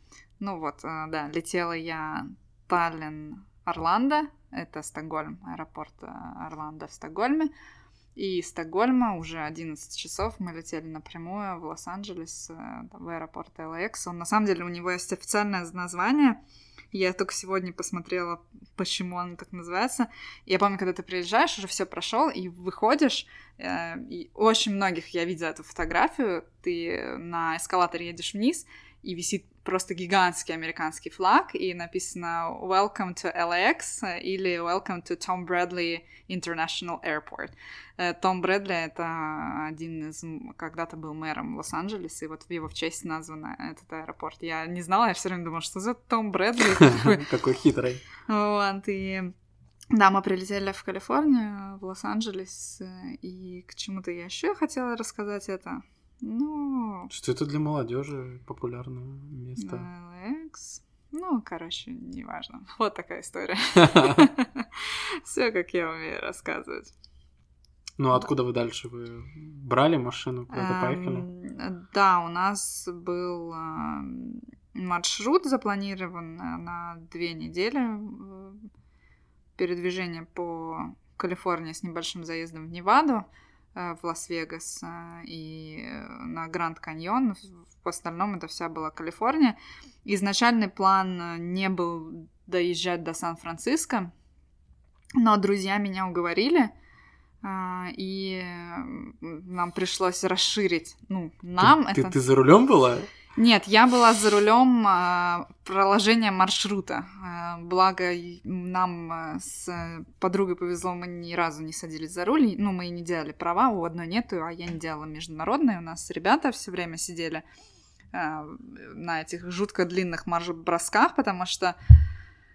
Ну вот, да, летела я Таллин, Орландо, это Стокгольм, аэропорт Орландо в Стокгольме. И из Стокгольма уже 11 часов мы летели напрямую в Лос-Анджелес, э, в аэропорт LAX. Он, на самом деле, у него есть официальное название. Я только сегодня посмотрела, почему он так называется. Я помню, когда ты приезжаешь, уже все прошел и выходишь. Э, и очень многих я видела эту фотографию. Ты на эскалаторе едешь вниз, и висит просто гигантский американский флаг, и написано «Welcome to LAX» или «Welcome to Tom Bradley International Airport». Э, Том Брэдли — это один из... Когда-то был мэром Лос-Анджелеса, и вот в его в честь назван этот аэропорт. Я не знала, я все время думала, что за Том Брэдли. Какой хитрый. Вот, и... Да, мы прилетели в Калифорнию, в Лос-Анджелес, и к чему-то я еще хотела рассказать это. Ну... Что это для молодежи популярное место? LX. Ну, короче, неважно. Вот такая история. Все, как я умею рассказывать. Ну, откуда вы дальше? Вы брали машину, куда-то поехали? Да, у нас был маршрут запланирован на две недели передвижение по Калифорнии с небольшим заездом в Неваду. Э, в Лас-Вегас э, и э, на Гранд Каньон. В остальном это вся была Калифорния. Изначальный план не был доезжать до Сан-Франциско, но друзья меня уговорили, и нам пришлось расширить. Ну, нам ты, это... Ты, ты за рулем была? Нет, я была за рулем э, проложения маршрута. Э, благо, нам э, с подругой повезло, мы ни разу не садились за руль. Ну, мы и не делали права, у одной нету, а я не делала международные. У нас ребята все время сидели на этих жутко длинных марш-бросках, потому что,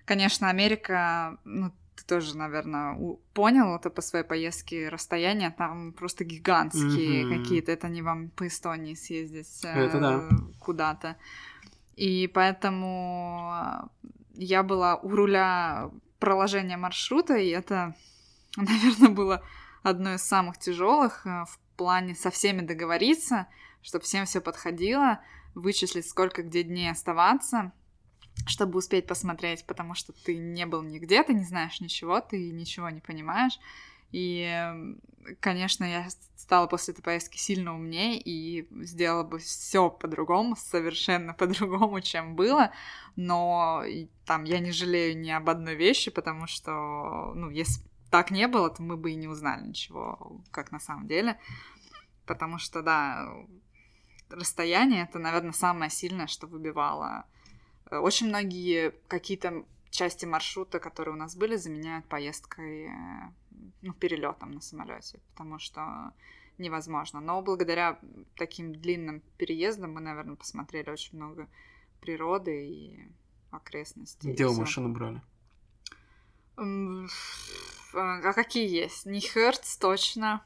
конечно, Америка, ну, ты тоже, наверное, понял это по своей поездке расстояния, там просто гигантские mm-hmm. какие-то, это не вам по Эстонии съездить это да. куда-то. И поэтому я была у руля проложения маршрута, и это, наверное, было одно из самых тяжелых э, в плане со всеми договориться, чтобы всем все подходило, вычислить, сколько где дней оставаться чтобы успеть посмотреть, потому что ты не был нигде, ты не знаешь ничего, ты ничего не понимаешь. И, конечно, я стала после этой поездки сильно умнее и сделала бы все по-другому, совершенно по-другому, чем было. Но там я не жалею ни об одной вещи, потому что, ну, если так не было, то мы бы и не узнали ничего, как на самом деле. Потому что, да, расстояние это, наверное, самое сильное, что выбивало очень многие какие-то части маршрута, которые у нас были, заменяют поездкой, э, ну, перелетом на самолете, потому что невозможно. Но благодаря таким длинным переездам мы, наверное, посмотрели очень много природы и окрестностей. Где вы машину брали? А какие есть? Не Херц, точно.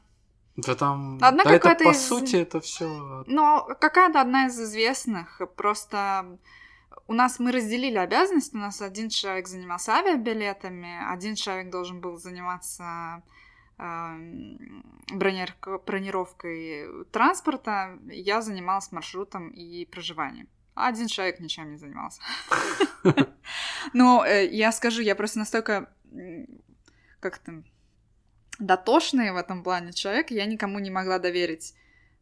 Да там... Одна да это, по из... сути, это все. Но какая-то одна из известных. Просто у нас мы разделили обязанности. У нас один человек занимался авиабилетами, один человек должен был заниматься э, бронировкой транспорта. Я занималась маршрутом и проживанием. А один человек ничем не занимался. Но э, я скажу, я просто настолько как-то дотошный в этом плане человек, я никому не могла доверить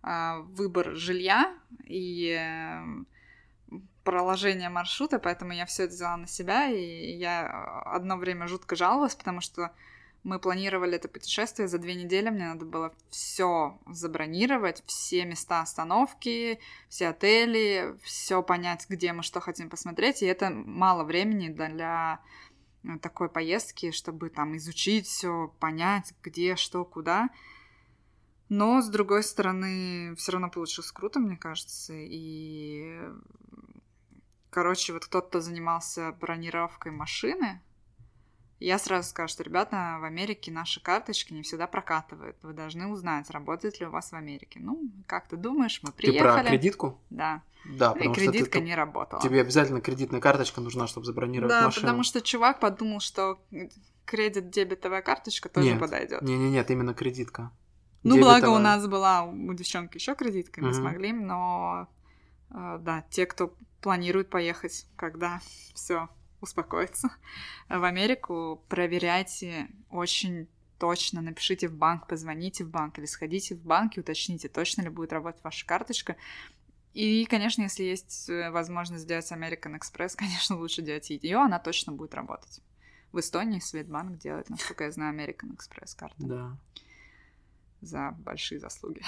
а, выбор жилья и эм, проложение маршрута, поэтому я все это взяла на себя, и я э, одно время жутко жаловалась, потому что мы планировали это путешествие за две недели, мне надо было все забронировать, все места остановки, все отели, все понять, где мы что хотим посмотреть, и это мало времени для э, такой поездки, чтобы там изучить все, понять, где, что, куда. Но, с другой стороны, все равно получилось круто, мне кажется, и короче, вот кто-то занимался бронировкой машины, я сразу скажу, что, ребята, в Америке наши карточки не всегда прокатывают. Вы должны узнать, работает ли у вас в Америке. Ну, как ты думаешь, мы приехали. Ты про кредитку? Да. Да, потому и кредитка ты, не работала. Тебе обязательно кредитная карточка нужна, чтобы забронировать да, машину. Да, потому что чувак подумал, что кредит-дебетовая карточка тоже нет, подойдет. Не, не, нет, именно кредитка. Ну, Дебетовая. благо у нас была у девчонки еще кредитка, мы угу. смогли, но да, те, кто планирует поехать, когда все успокоиться в Америку, проверяйте очень точно, напишите в банк, позвоните в банк или сходите в банк и уточните, точно ли будет работать ваша карточка. И, конечно, если есть э, возможность сделать American Express, конечно, лучше делать ее, она точно будет работать. В Эстонии Светбанк делает, насколько я знаю, American Express карту. Да. За большие заслуги.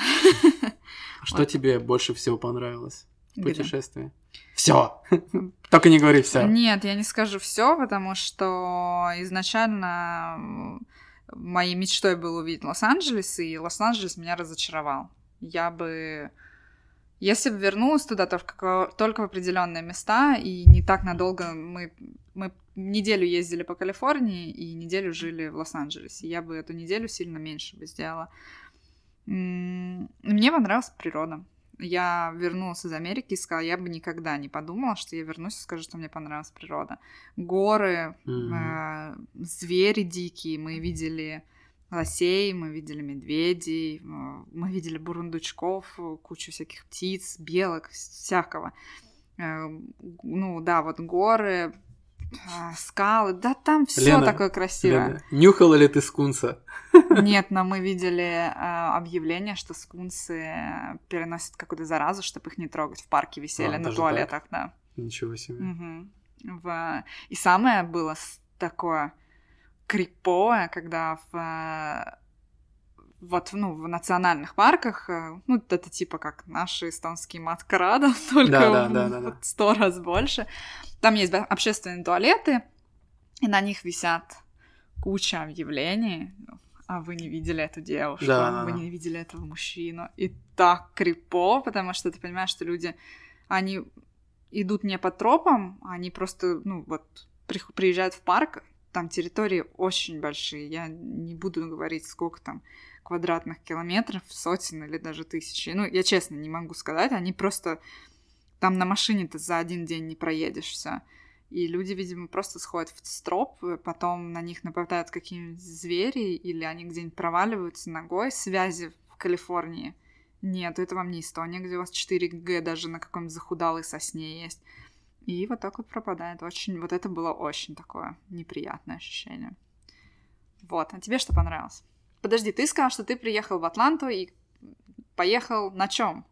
Что тебе больше всего понравилось? Путешествие. Все. Только не говори все. Нет, я не скажу все, потому что изначально моей мечтой было увидеть Лос-Анджелес, и Лос-Анджелес меня разочаровал. Я бы... Если бы вернулась туда, то в какого... только в определенные места, и не так надолго мы... мы неделю ездили по Калифорнии и неделю жили в Лос-Анджелесе. Я бы эту неделю сильно меньше бы сделала. Мне понравилась природа я вернулась из Америки и сказала, я бы никогда не подумала, что я вернусь и скажу, что мне понравилась природа. Горы, mm-hmm. э, звери дикие, мы видели лосей, мы видели медведей, э, мы видели бурундучков, кучу всяких птиц, белок, всякого. Э, ну да, вот горы, а, скалы, да там все такое красивое. Лена, нюхала ли ты скунса? Нет, но мы видели э, объявление, что скунсы переносят какую-то заразу, чтобы их не трогать. В парке висели а, на туалетах, так? да. Ничего себе. Угу. В... И самое было такое криповое, когда в вот, ну, в национальных парках, э, ну, это типа как наши эстонские маткарада, только да, да, да, в сто раз больше. Там есть общественные туалеты, и на них висят куча объявлений, а вы не видели эту девушку, да, вы не видели этого мужчину. И так крипо, потому что ты понимаешь, что люди, они идут не по тропам, они просто, ну, вот, приезжают в парк, там территории очень большие, я не буду говорить, сколько там квадратных километров, сотен или даже тысячи. Ну, я честно не могу сказать, они просто там на машине-то за один день не проедешь все. И люди, видимо, просто сходят в строп, потом на них нападают какие-нибудь звери, или они где-нибудь проваливаются ногой. Связи в Калифорнии нет, это вам не Эстония, где у вас 4G даже на каком-нибудь захудалой сосне есть. И вот так вот пропадает. Очень, вот это было очень такое неприятное ощущение. Вот, а тебе что понравилось? Подожди, ты сказал, что ты приехал в Атланту и поехал на чем?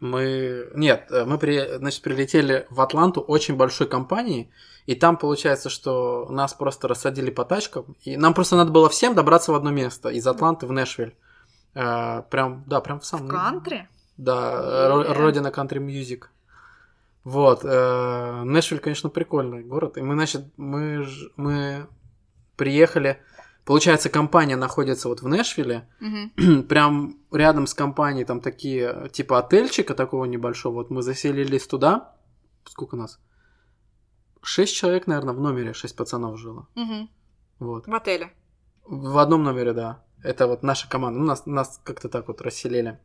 Мы... Нет, э, мы, при... значит, прилетели в Атланту очень большой компании, и там получается, что нас просто рассадили по тачкам, и нам просто надо было всем добраться в одно место, из Атланты в Нэшвиль. Э, прям, да, прям в самом... В кантри? Да, yeah. родина кантри-мьюзик. Вот. Э, Нэшвиль, конечно, прикольный город. И мы, значит, мы, мы приехали Получается, компания находится вот в Нэшвилле, угу. прям рядом с компанией там такие, типа отельчика такого небольшого. Вот мы заселились туда. Сколько нас? Шесть человек, наверное, в номере, шесть пацанов жило. Угу. Вот. В отеле? В одном номере, да. Это вот наша команда. Ну, нас, нас как-то так вот расселили.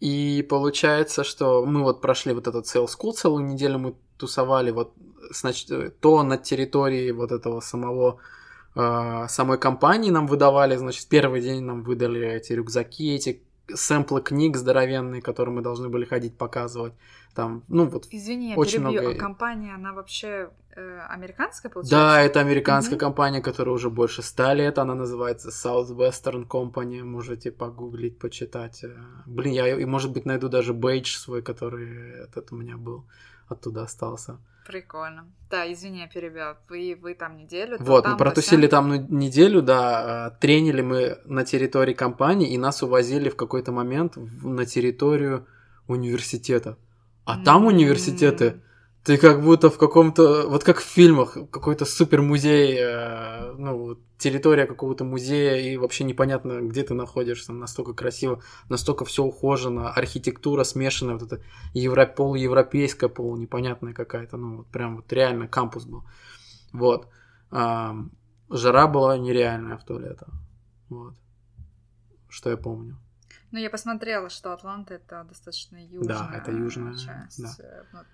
И получается, что мы вот прошли вот этот sales school, целую неделю мы тусовали вот значит, то на территории вот этого самого э, самой компании нам выдавали, значит, первый день нам выдали эти рюкзаки, эти сэмплы книг здоровенные, которые мы должны были ходить показывать. Там, ну вот. Извини, я очень перебью. много. А компания, она вообще э, американская, получается? Да, это американская mm-hmm. компания, которая уже больше ста лет. Она называется Southwestern Company. Можете погуглить, почитать. Э, блин, я и может быть найду даже бейдж свой, который этот у меня был, оттуда остался. Прикольно. Да, извини, я перебила. Вы, вы там неделю? Вот, там, мы протусили там ну, неделю, да, а, тренили мы на территории компании, и нас увозили в какой-то момент на территорию университета. А там университеты ты как будто в каком-то, вот как в фильмах, какой-то супер музей, э, ну, территория какого-то музея, и вообще непонятно, где ты находишься, настолько красиво, настолько все ухожено, архитектура смешанная, вот это евро, полуевропейская, полу непонятная какая-то, ну, вот прям вот реально кампус был. Вот. А, жара была нереальная в то лето. Вот. Что я помню. Ну, я посмотрела, что Атланта это достаточно южная да, это южная часть. Да.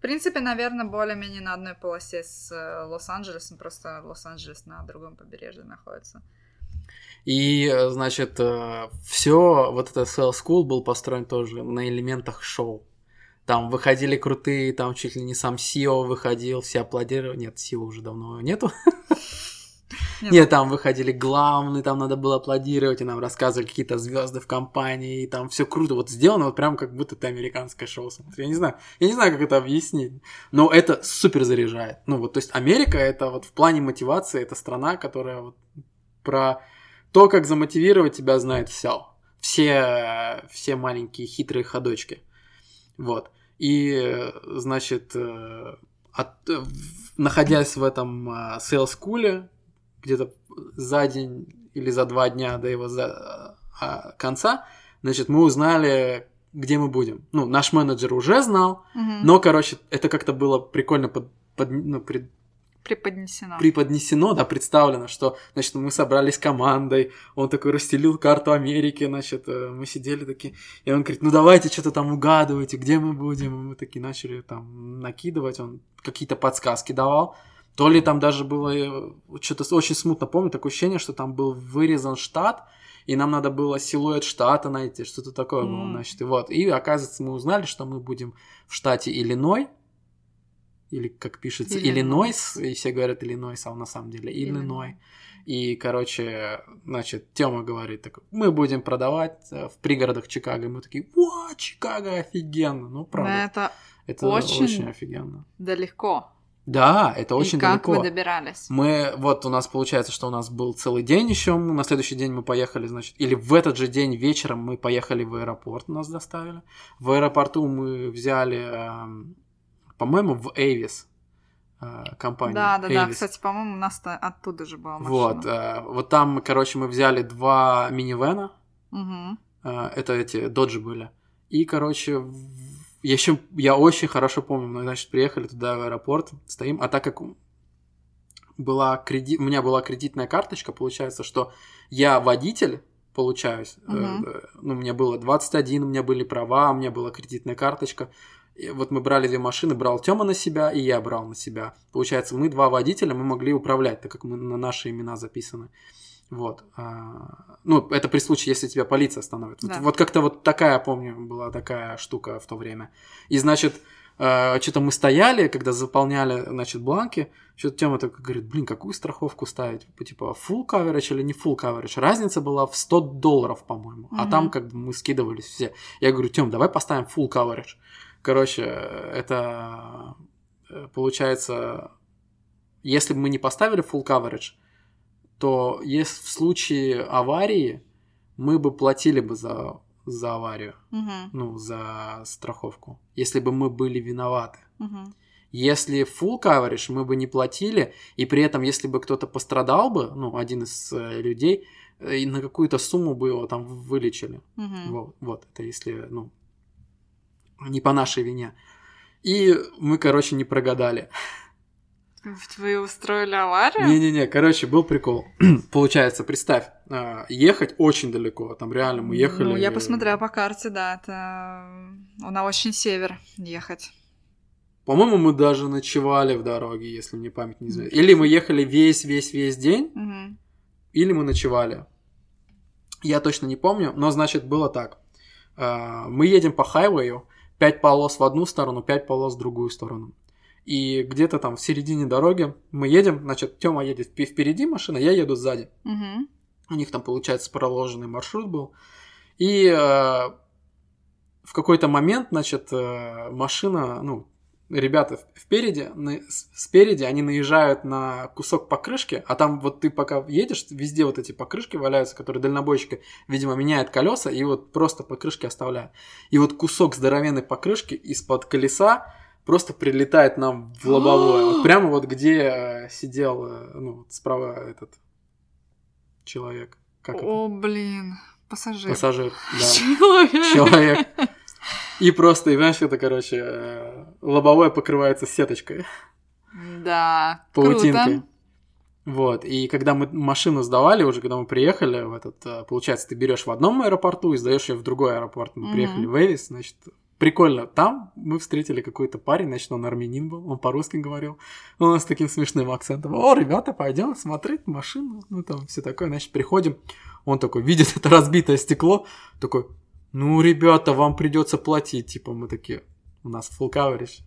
В принципе, наверное, более-менее на одной полосе с э, Лос-Анджелесом, просто Лос-Анджелес на другом побережье находится. И, э, значит, э, все, вот этот Sales School был построен тоже на элементах шоу. там выходили крутые, там чуть ли не сам Сио выходил, все аплодировали. Нет, Сио уже давно нету. Нет. Нет, там выходили главные, там надо было аплодировать, и нам рассказывали какие-то звезды в компании, и там все круто, вот сделано, вот прям как будто это американское шоу. Я не знаю, я не знаю, как это объяснить, но это супер заряжает. Ну вот, то есть Америка это вот в плане мотивации, это страна, которая вот про то, как замотивировать тебя, знает все. Все, все маленькие хитрые ходочки. Вот. И, значит, э, от, находясь в этом sales school, где-то за день или за два дня до его за, а, конца, значит, мы узнали, где мы будем. Ну, наш менеджер уже знал, угу. но, короче, это как-то было прикольно под, под, ну, пред, Преподнесено. Преподнесено, да, представлено, что, значит, мы собрались командой, он такой расстелил карту Америки, значит, э, мы сидели такие, и он говорит, ну давайте что-то там угадывайте, где мы будем, и мы такие начали там накидывать, он какие-то подсказки давал, то ли там даже было, э, что-то очень смутно помню, такое ощущение, что там был вырезан штат, и нам надо было силуэт штата найти, что-то такое mm. было, значит, и вот. И оказывается, мы узнали, что мы будем в штате Иллиной, или как пишется, Иллинойс, и все говорят Иллинойс, а он на самом деле Иллиной. И, короче, значит, Тёма говорит, так, мы будем продавать э, в пригородах Чикаго. И мы такие, о, Чикаго офигенно. Ну, правда. это, это очень, очень офигенно. Далеко. Да, это очень и как далеко. вы добирались? Мы, вот у нас получается, что у нас был целый день еще, на следующий день мы поехали, значит, или в этот же день вечером мы поехали в аэропорт, нас доставили. В аэропорту мы взяли эм, по-моему, в Эйвис э, компания. Да, да, Avis. да. Кстати, по-моему, у нас оттуда же была машина. Вот, э, вот там, короче, мы взяли два минивэна. Угу. Это эти доджи были. И, короче, я еще я очень хорошо помню, мы, значит, приехали туда в аэропорт, стоим, а так как была кредит, у меня была кредитная карточка, получается, что я водитель, получаюсь, э, ну, у меня было 21, у меня были права, у меня была кредитная карточка, и вот мы брали две машины, брал Тёма на себя, и я брал на себя. Получается, мы два водителя, мы могли управлять, так как мы на наши имена записаны. Вот. А, ну, это при случае, если тебя полиция остановит. Да. Вот, вот как-то вот такая, помню, была такая штука в то время. И, значит, а, что-то мы стояли, когда заполняли, значит, бланки, что-то Тёма такой говорит, блин, какую страховку ставить? Типа, full coverage или не full coverage? Разница была в 100 долларов, по-моему. Угу. А там как бы мы скидывались все. Я говорю, Тём, давай поставим full coverage. Короче, это э, получается, если бы мы не поставили full coverage, то если в случае аварии мы бы платили бы за, за аварию, угу. ну, за страховку, если бы мы были виноваты. Угу. Если full coverage мы бы не платили, и при этом, если бы кто-то пострадал бы, ну, один из э, людей, э, и на какую-то сумму бы его там вылечили. Угу. Вот, вот, это если, ну, не по нашей вине. И мы, короче, не прогадали. Вы устроили аварию? Не-не-не, короче, был прикол. Получается, представь, а, ехать очень далеко, там реально мы ехали... Ну, я посмотрела по карте, да, это на очень север ехать. По-моему, мы даже ночевали в дороге, если мне память не изменяет. Или мы ехали весь-весь-весь день, угу. или мы ночевали. Я точно не помню, но, значит, было так. А, мы едем по хайвею, 5 полос в одну сторону, 5 полос в другую сторону. И где-то там в середине дороги мы едем, значит, Тёма едет впереди машина, я еду сзади. Угу. У них там, получается, проложенный маршрут был. И э, в какой-то момент, значит, э, машина, ну, ребята впереди, на, спереди, они наезжают на кусок покрышки, а там вот ты пока едешь, везде вот эти покрышки валяются, которые дальнобойщик, видимо, меняет колеса и вот просто покрышки оставляют. И вот кусок здоровенной покрышки из-под колеса просто прилетает нам в лобовое. вот прямо вот где э, сидел, э, ну, справа этот человек. Как О, это? блин, пассажир. Пассажир, да. Человек. Человек. И просто, и знаешь, это, короче, э, лобовое покрывается сеточкой. Да, Паутинкой. Круто. Вот, и когда мы машину сдавали, уже когда мы приехали в этот, получается, ты берешь в одном аэропорту и сдаешь ее в другой аэропорт. Мы mm-hmm. приехали в Эвис, значит, прикольно. Там мы встретили какой-то парень, значит, он армянин был, он по-русски говорил. Он с таким смешным акцентом. О, ребята, пойдем смотреть машину. Ну, там все такое. Значит, приходим, он такой видит это разбитое стекло, такой, ну, ребята, вам придется платить. Типа мы такие, у нас full coverage.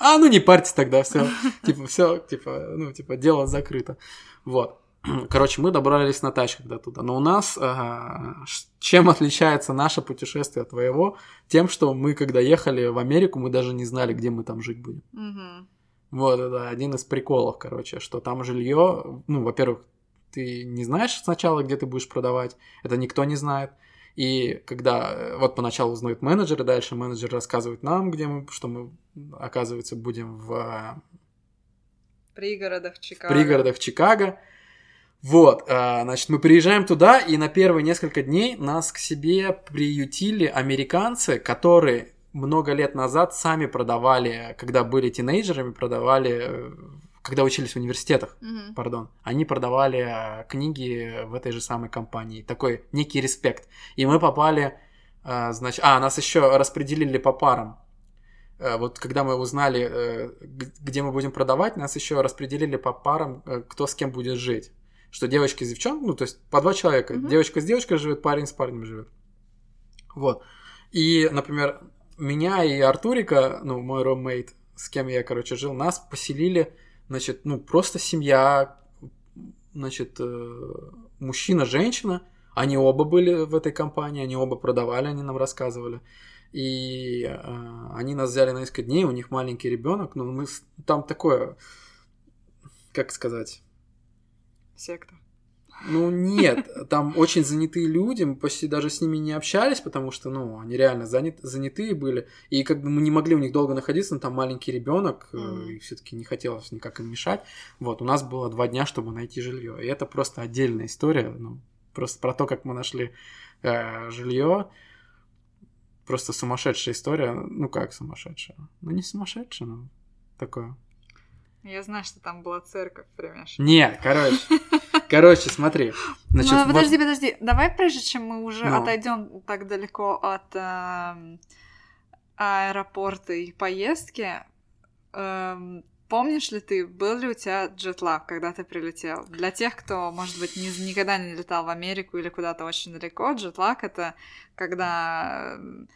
А, ну не парьтесь тогда, все. Типа, все, типа, ну, типа, дело закрыто. Вот. Короче, мы добрались на тачках до туда. Но у нас ага, чем отличается наше путешествие от твоего? Тем, что мы, когда ехали в Америку, мы даже не знали, где мы там жить будем. Мгм. Вот, это один из приколов, короче, что там жилье, ну, во-первых, ты не знаешь сначала, где ты будешь продавать, это никто не знает. И когда э, вот поначалу узнают менеджеры, дальше менеджер рассказывает нам, где мы, что мы, оказывается, будем в э, В пригородах в Чикаго. пригородах Чикаго. Вот, а, значит, мы приезжаем туда, и на первые несколько дней нас к себе приютили американцы, которые много лет назад сами продавали, когда были тинейджерами, продавали, э, когда учились в университетах, Мгм. пардон, они продавали э, книги в этой же самой компании. Такой некий респект. И мы попали, э, значит, а, нас еще распределили по парам. Э, Вот когда мы узнали, э, где мы будем продавать, нас еще распределили по парам, кто с кем будет жить. Что девочки с девчонкой, ну, то есть по два человека. Мгм. Девочка с девочкой живет, парень с парнем живет. Вот. И, например, меня и Артурика, ну, мой роммейт, с кем я, короче, жил, нас поселили, значит, ну, просто семья, значит, э, мужчина, женщина, они оба были в этой компании, они оба продавали, они нам рассказывали. И э, они нас взяли на несколько дней, у них маленький ребенок, но мы там такое, как сказать, Секта. ну нет, там очень занятые люди, мы почти даже с ними не общались, потому что, ну, они реально занят, занятые были, и как бы мы не могли у них долго находиться, но там маленький ребенок, э, Мгм. и все-таки не хотелось никак им мешать. Вот, у нас было два дня, чтобы найти жилье, и это просто отдельная история, ну, просто про то, как мы нашли жилье, просто сумасшедшая история, ну как сумасшедшая, ну не сумасшедшая, но такое. Я знаю, что там была церковь примешана. Нет, короче, короче, смотри, значит, ну, вот- подожди, подожди. Давай, прежде чем мы уже Ну. отойдем так далеко от эм, аэропорта и поездки, эм, помнишь ли ты, был ли у тебя джетлаг, когда ты прилетел? Для тех, кто, может быть, ни- никогда не летал в Америку или куда-то очень далеко, джетлаг — это когда эм,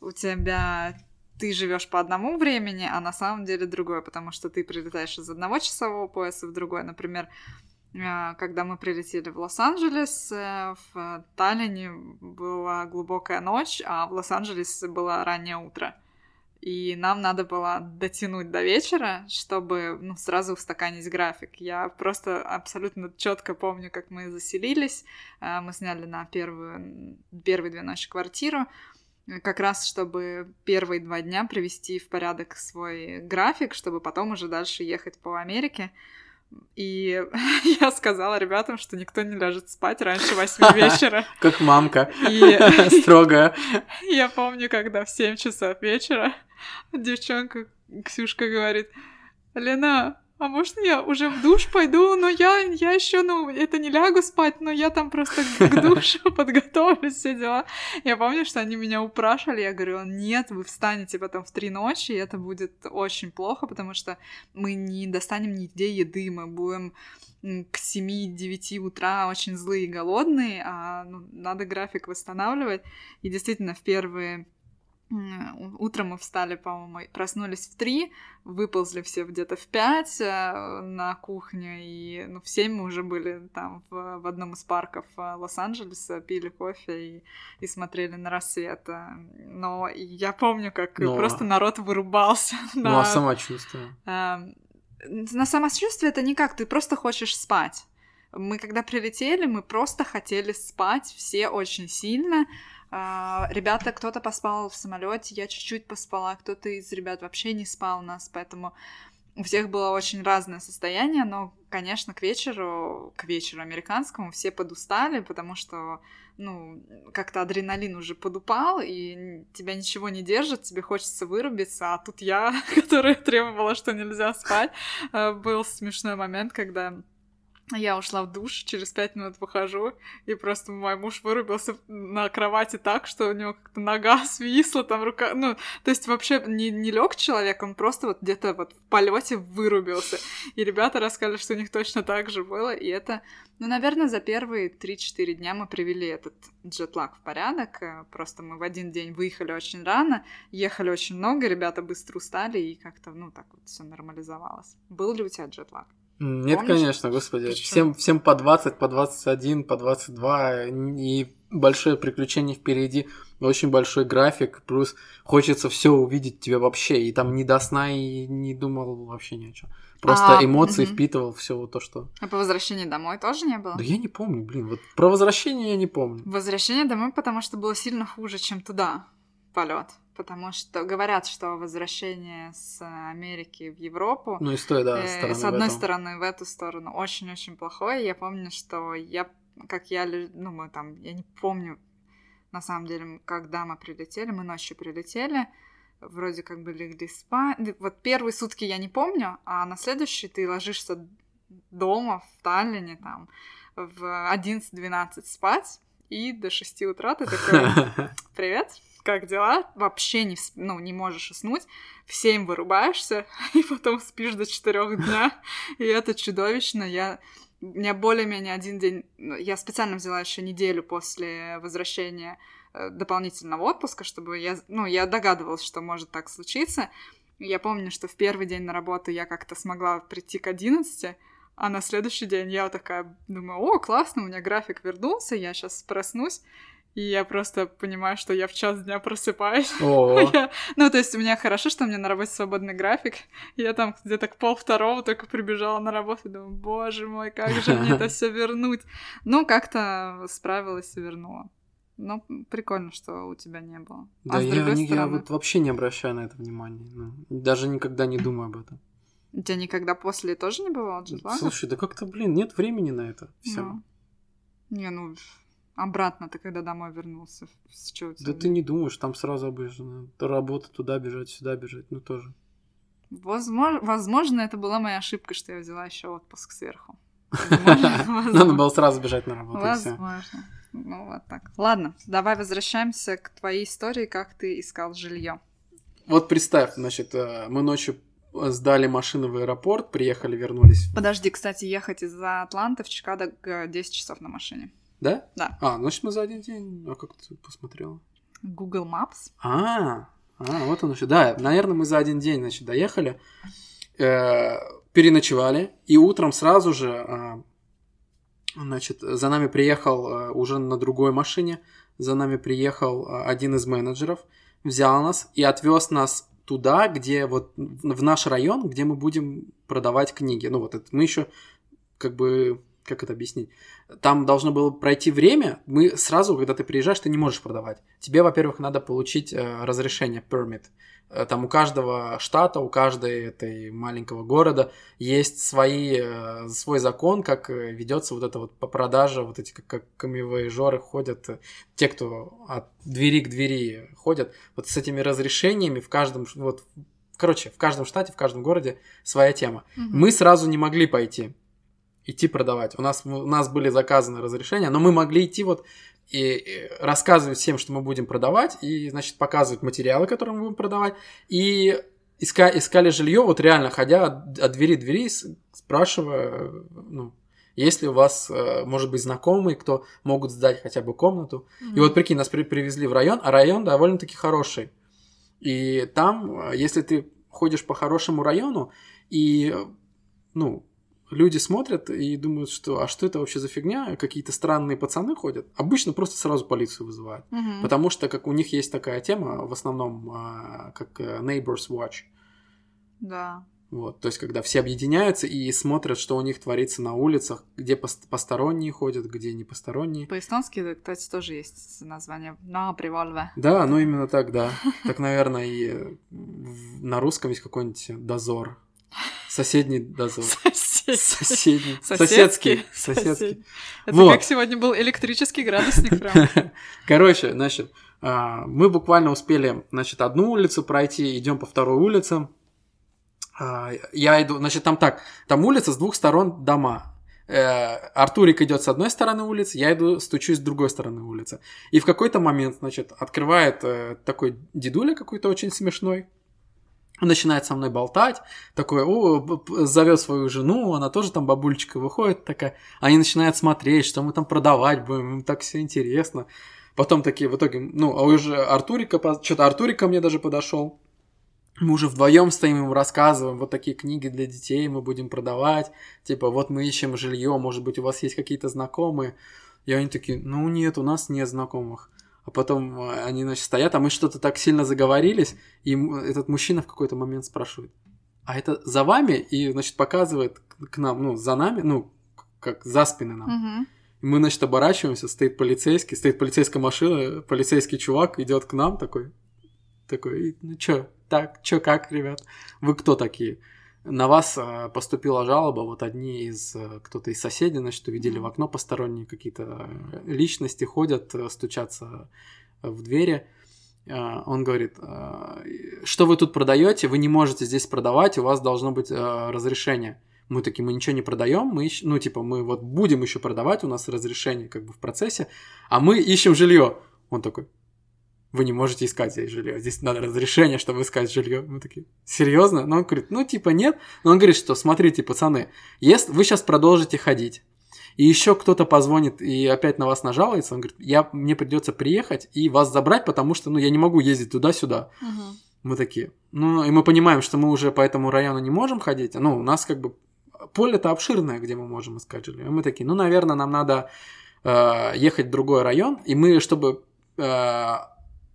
у тебя ты живешь по одному времени, а на самом деле другое, потому что ты прилетаешь из одного часового пояса в другой. Например, э, когда мы прилетели в Лос-Анджелес, э, в Таллине была глубокая ночь, а в Лос-Анджелесе было раннее утро. И нам надо было дотянуть до вечера, чтобы ну, сразу устаканить график. Я просто абсолютно четко помню, как мы заселились. Э, Мы сняли на первую, первые две ночи квартиру как раз чтобы первые два дня привести в порядок свой график, чтобы потом уже дальше ехать по Америке. И я сказала ребятам, что никто не ляжет спать раньше восьми вечера. как мамка, И строгая. я помню, когда в 7 часов вечера девчонка Ксюшка говорит, Лена, а можно я уже в душ пойду? Но я, я еще, ну, это не лягу спать, но я там просто к душу подготовлюсь, все дела. Я помню, что они меня упрашивали, я говорю, нет, вы встанете потом в три ночи, и это будет очень плохо, потому что мы не достанем нигде еды, мы будем к 7-9 утра очень злые и голодные, а ну, надо график восстанавливать. И действительно, в первые Утром мы встали, по-моему, проснулись в три, выползли все где-то в пять э, на кухню, и ну, в семь мы уже были там в, в одном из парков э, Лос-Анджелеса, пили кофе и, и смотрели на рассвет. э. Но я помню, как а- просто народ вырубался Ну, а на самочувствие? Эм, На самочувствие это никак, ты просто хочешь спать. Мы когда прилетели, мы просто хотели спать, все очень сильно. А, Ребята, кто-то поспал в самолете, я чуть-чуть поспала, кто-то из ребят вообще не спал у нас, поэтому у всех было очень разное состояние, но, конечно, к вечеру, к вечеру американскому все подустали, потому что, ну, как-то адреналин уже подупал, и тебя ничего не держит, тебе хочется вырубиться, а тут я, которая требовала, что нельзя спать, э, был смешной момент, когда Я ушла в душ, через пять минут выхожу, и просто мой муж вырубился на кровати так, что у него как-то нога свисла, там рука... Ну, то есть вообще не, не лег человек, он просто вот где-то вот в полете вырубился. И ребята рассказали, что у них точно так же было, и это... Ну, наверное, за первые 3-4 дня мы привели этот джетлаг в порядок. Э, просто мы в один день выехали очень рано, ехали очень много, ребята быстро устали, и как-то, ну, так вот все нормализовалось. Был ли у тебя джетлаг? Нет, Помнишь? конечно, господи. Всем, всем по 20, по 21, по 22 и большое приключение впереди, очень большой график, плюс хочется все увидеть тебя вообще, и там не до сна и не думал вообще ни о чем. Просто а, эмоции угу. впитывал все то, что. А по возвращении домой тоже не было? Да я не помню, блин. Вот про возвращение я не помню. Возвращение домой, потому что было сильно хуже, чем туда полет потому что говорят, что возвращение с Америки в Европу, ну и с той, да, э, с одной стороны в эту сторону очень-очень плохое. Я помню, что я, как я, ну мы там, я не помню, на самом деле, когда мы прилетели, мы ночью прилетели, вроде как бы легли спать. Вот первые сутки я не помню, а на следующий ты ложишься дома в Таллине там в 11-12 спать, и до 6 утра ты такой, привет, как дела, вообще не, ну, не можешь уснуть, в 7 вырубаешься, и потом спишь до 4 дня, и это чудовищно. Я у меня более-менее один день... Ну, я специально взяла еще неделю после возвращения э, дополнительного отпуска, чтобы я... Ну, я догадывалась, что может так случиться. Я помню, что в первый день на работу я как-то смогла прийти к 11, а на следующий день я вот такая думаю, о, классно, у меня график вернулся, я сейчас проснусь. И я просто понимаю, что я в час дня просыпаюсь. я, ну, то есть у меня хорошо, что у меня на работе свободный график. Я там где-то к пол второго только прибежала на работу и думаю, боже мой, как же мне это все вернуть? Ну, как-то справилась и вернула. Ну, прикольно, что у тебя не было. Да, а я, не, стороны... я вот вообще не обращаю на это внимания. Ну, даже никогда не думаю об этом. У тебя никогда после тоже не бывало джетлага? Слушай, да как-то, блин, нет времени на это. Все. Ну. Не, ну, Обратно ты когда домой вернулся? С чего да ты не думаешь, там сразу обычно работа туда бежать, сюда бежать, ну тоже. Возможно, возможно, это была моя ошибка, что я взяла еще отпуск сверху. Надо было сразу бежать на работу. Возможно. Ну вот так. Ладно, давай возвращаемся к твоей истории, как ты искал жилье. Вот представь, значит, э, мы ночью сдали машину в аэропорт, приехали, вернулись. Подожди, кстати, ехать из-за Атланты в Чикаго 10 часов на машине. Да? Да. А, значит, мы за один день. А как ты посмотрела? Google Maps. А, а вот он еще. Да, наверное, мы за один день, значит, доехали, э, переночевали, и утром сразу же, э, значит, за нами приехал э, уже на другой машине, за нами приехал э, один из менеджеров, взял нас и отвез нас туда, где вот в наш район, где мы будем продавать книги. Ну вот это мы еще как бы как это объяснить? Там должно было пройти время, мы сразу, когда ты приезжаешь, ты не можешь продавать. Тебе, во-первых, надо получить э, разрешение, permit. Э, там у каждого штата, у каждой этой маленького города есть свои, э, свой закон, как э, ведется вот это вот по продаже, вот эти как, как камевоежоры ходят, э, те, кто от двери к двери ходят, вот с этими разрешениями в каждом, вот, короче, в каждом штате, в каждом городе своя тема. Угу. Мы сразу не могли пойти идти продавать. У нас, у нас были заказаны разрешения, но мы могли идти вот и, рассказывать всем, что мы будем продавать, и, значит, показывать материалы, которые мы будем продавать, и иска, искали жилье, вот реально ходя от, от двери к двери, спрашивая, ну, есть ли у вас, э, может быть, знакомые, кто могут сдать хотя бы комнату. Mm-hmm. И вот прикинь, нас при, привезли в район, а район довольно-таки хороший. И там, э, если ты ходишь по хорошему району, и, ну, люди смотрят и думают, что а что это вообще за фигня, какие-то странные пацаны ходят. Обычно просто сразу полицию вызывают. Угу. Потому что как у них есть такая тема, в основном а, как э, Neighbors Watch. Да. Вот, то есть, когда все объединяются и смотрят, что у них творится на улицах, где посторонние ходят, где не посторонние. По-эстонски, кстати, тоже есть название «на привалве». Да, ну именно так, да. Так, наверное, и на русском есть какой-нибудь дозор. Соседний дозор. Соседний. Соседский. Соседский. Это вот. как сегодня был электрический градусник прям. Короче, значит, а, мы буквально успели, значит, одну улицу пройти, идем по второй улице. А, я иду, значит, там так, там улица с двух сторон дома. э, Артурик идет с одной стороны улицы, я иду, стучусь с другой стороны улицы. И в какой-то момент, значит, открывает э, такой дедуля какой-то очень смешной, начинает со мной болтать, такой, о, зовет свою жену, она тоже там бабульчика выходит такая, они начинают смотреть, что мы там продавать будем, им так все интересно. Потом такие в итоге, ну, а уже Артурика, что-то Артурик ко мне даже подошел, мы уже вдвоем стоим, ему рассказываем, вот такие книги для детей мы будем продавать, типа, вот мы ищем жилье, может быть, у вас есть какие-то знакомые. И они такие, ну нет, у нас нет знакомых. А потом э, они, значит, стоят, а мы что-то так сильно заговорились, и этот мужчина в какой-то момент спрашивает, а это за вами? И, значит, показывает к нам, ну, за нами, ну, как за спины нам. Мгм. И мы, значит, оборачиваемся, стоит полицейский, стоит полицейская машина, полицейский чувак идет к нам такой, такой, «И, ну чё, так, чё, как, ребят? Вы кто такие? На вас э, поступила жалоба, вот одни из, э, кто-то из соседей, значит, увидели в окно посторонние какие-то э, личности, ходят, стучатся в двери. Он говорит, что вы тут продаете, вы не можете здесь продавать, у вас должно быть разрешение. Мы такие, мы ничего не продаем, мы ищем, ну, типа, мы вот будем еще продавать, у нас разрешение как бы в процессе, а мы ищем жилье. Он такой, вы не можете искать здесь жилье, здесь надо разрешение, чтобы искать жилье. Мы такие, серьезно? Но он говорит, ну, типа, нет. Но он говорит, что, смотрите, пацаны, если вы сейчас продолжите ходить, и еще кто-то позвонит и опять на вас нажалуется, он говорит, я, мне придется приехать и вас забрать, потому что, ну, я не могу ездить туда-сюда. Мгм. Мы такие, ну, и мы понимаем, что мы уже по этому району не можем ходить. Ну, у нас как бы поле-то обширное, где мы можем искать жилье. И мы такие, ну, наверное, нам надо э, ехать в другой район, и мы, чтобы э,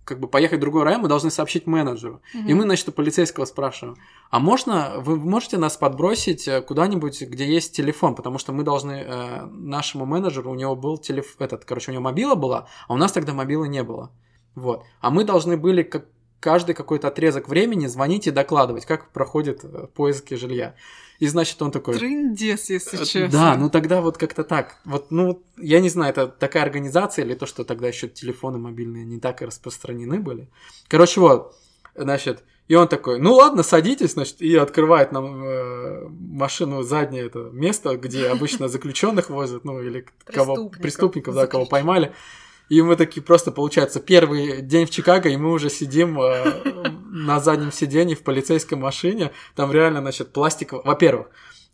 как бы поехать в другой район, мы должны сообщить менеджеру. И Мгм. мы, значит, у полицейского спрашиваем, а можно, вы можете нас подбросить э, куда-нибудь, где есть телефон, потому что мы должны э, нашему менеджеру, у него был телефон, этот, короче, у него мобила была, а у нас тогда мобилы не было. Вот. А мы должны были как каждый какой-то отрезок времени звонить и докладывать, как проходят э, поиски жилья. И значит, он такой... Трындец, если Э, честно. Да, ну тогда вот как-то так. Вот, ну, я не знаю, это такая организация или то, что тогда еще телефоны мобильные не так и распространены были. Короче, вот, значит, и он такой, ну ладно, садитесь, значит, и открывает нам э, машину заднее это место, где обычно заключенных возят, ну или кого Преступников. да, кого поймали. И мы такие просто, получается, первый день в Чикаго, и мы уже сидим э, на заднем сиденье в полицейской машине. Там реально, значит, пластик... Во-первых,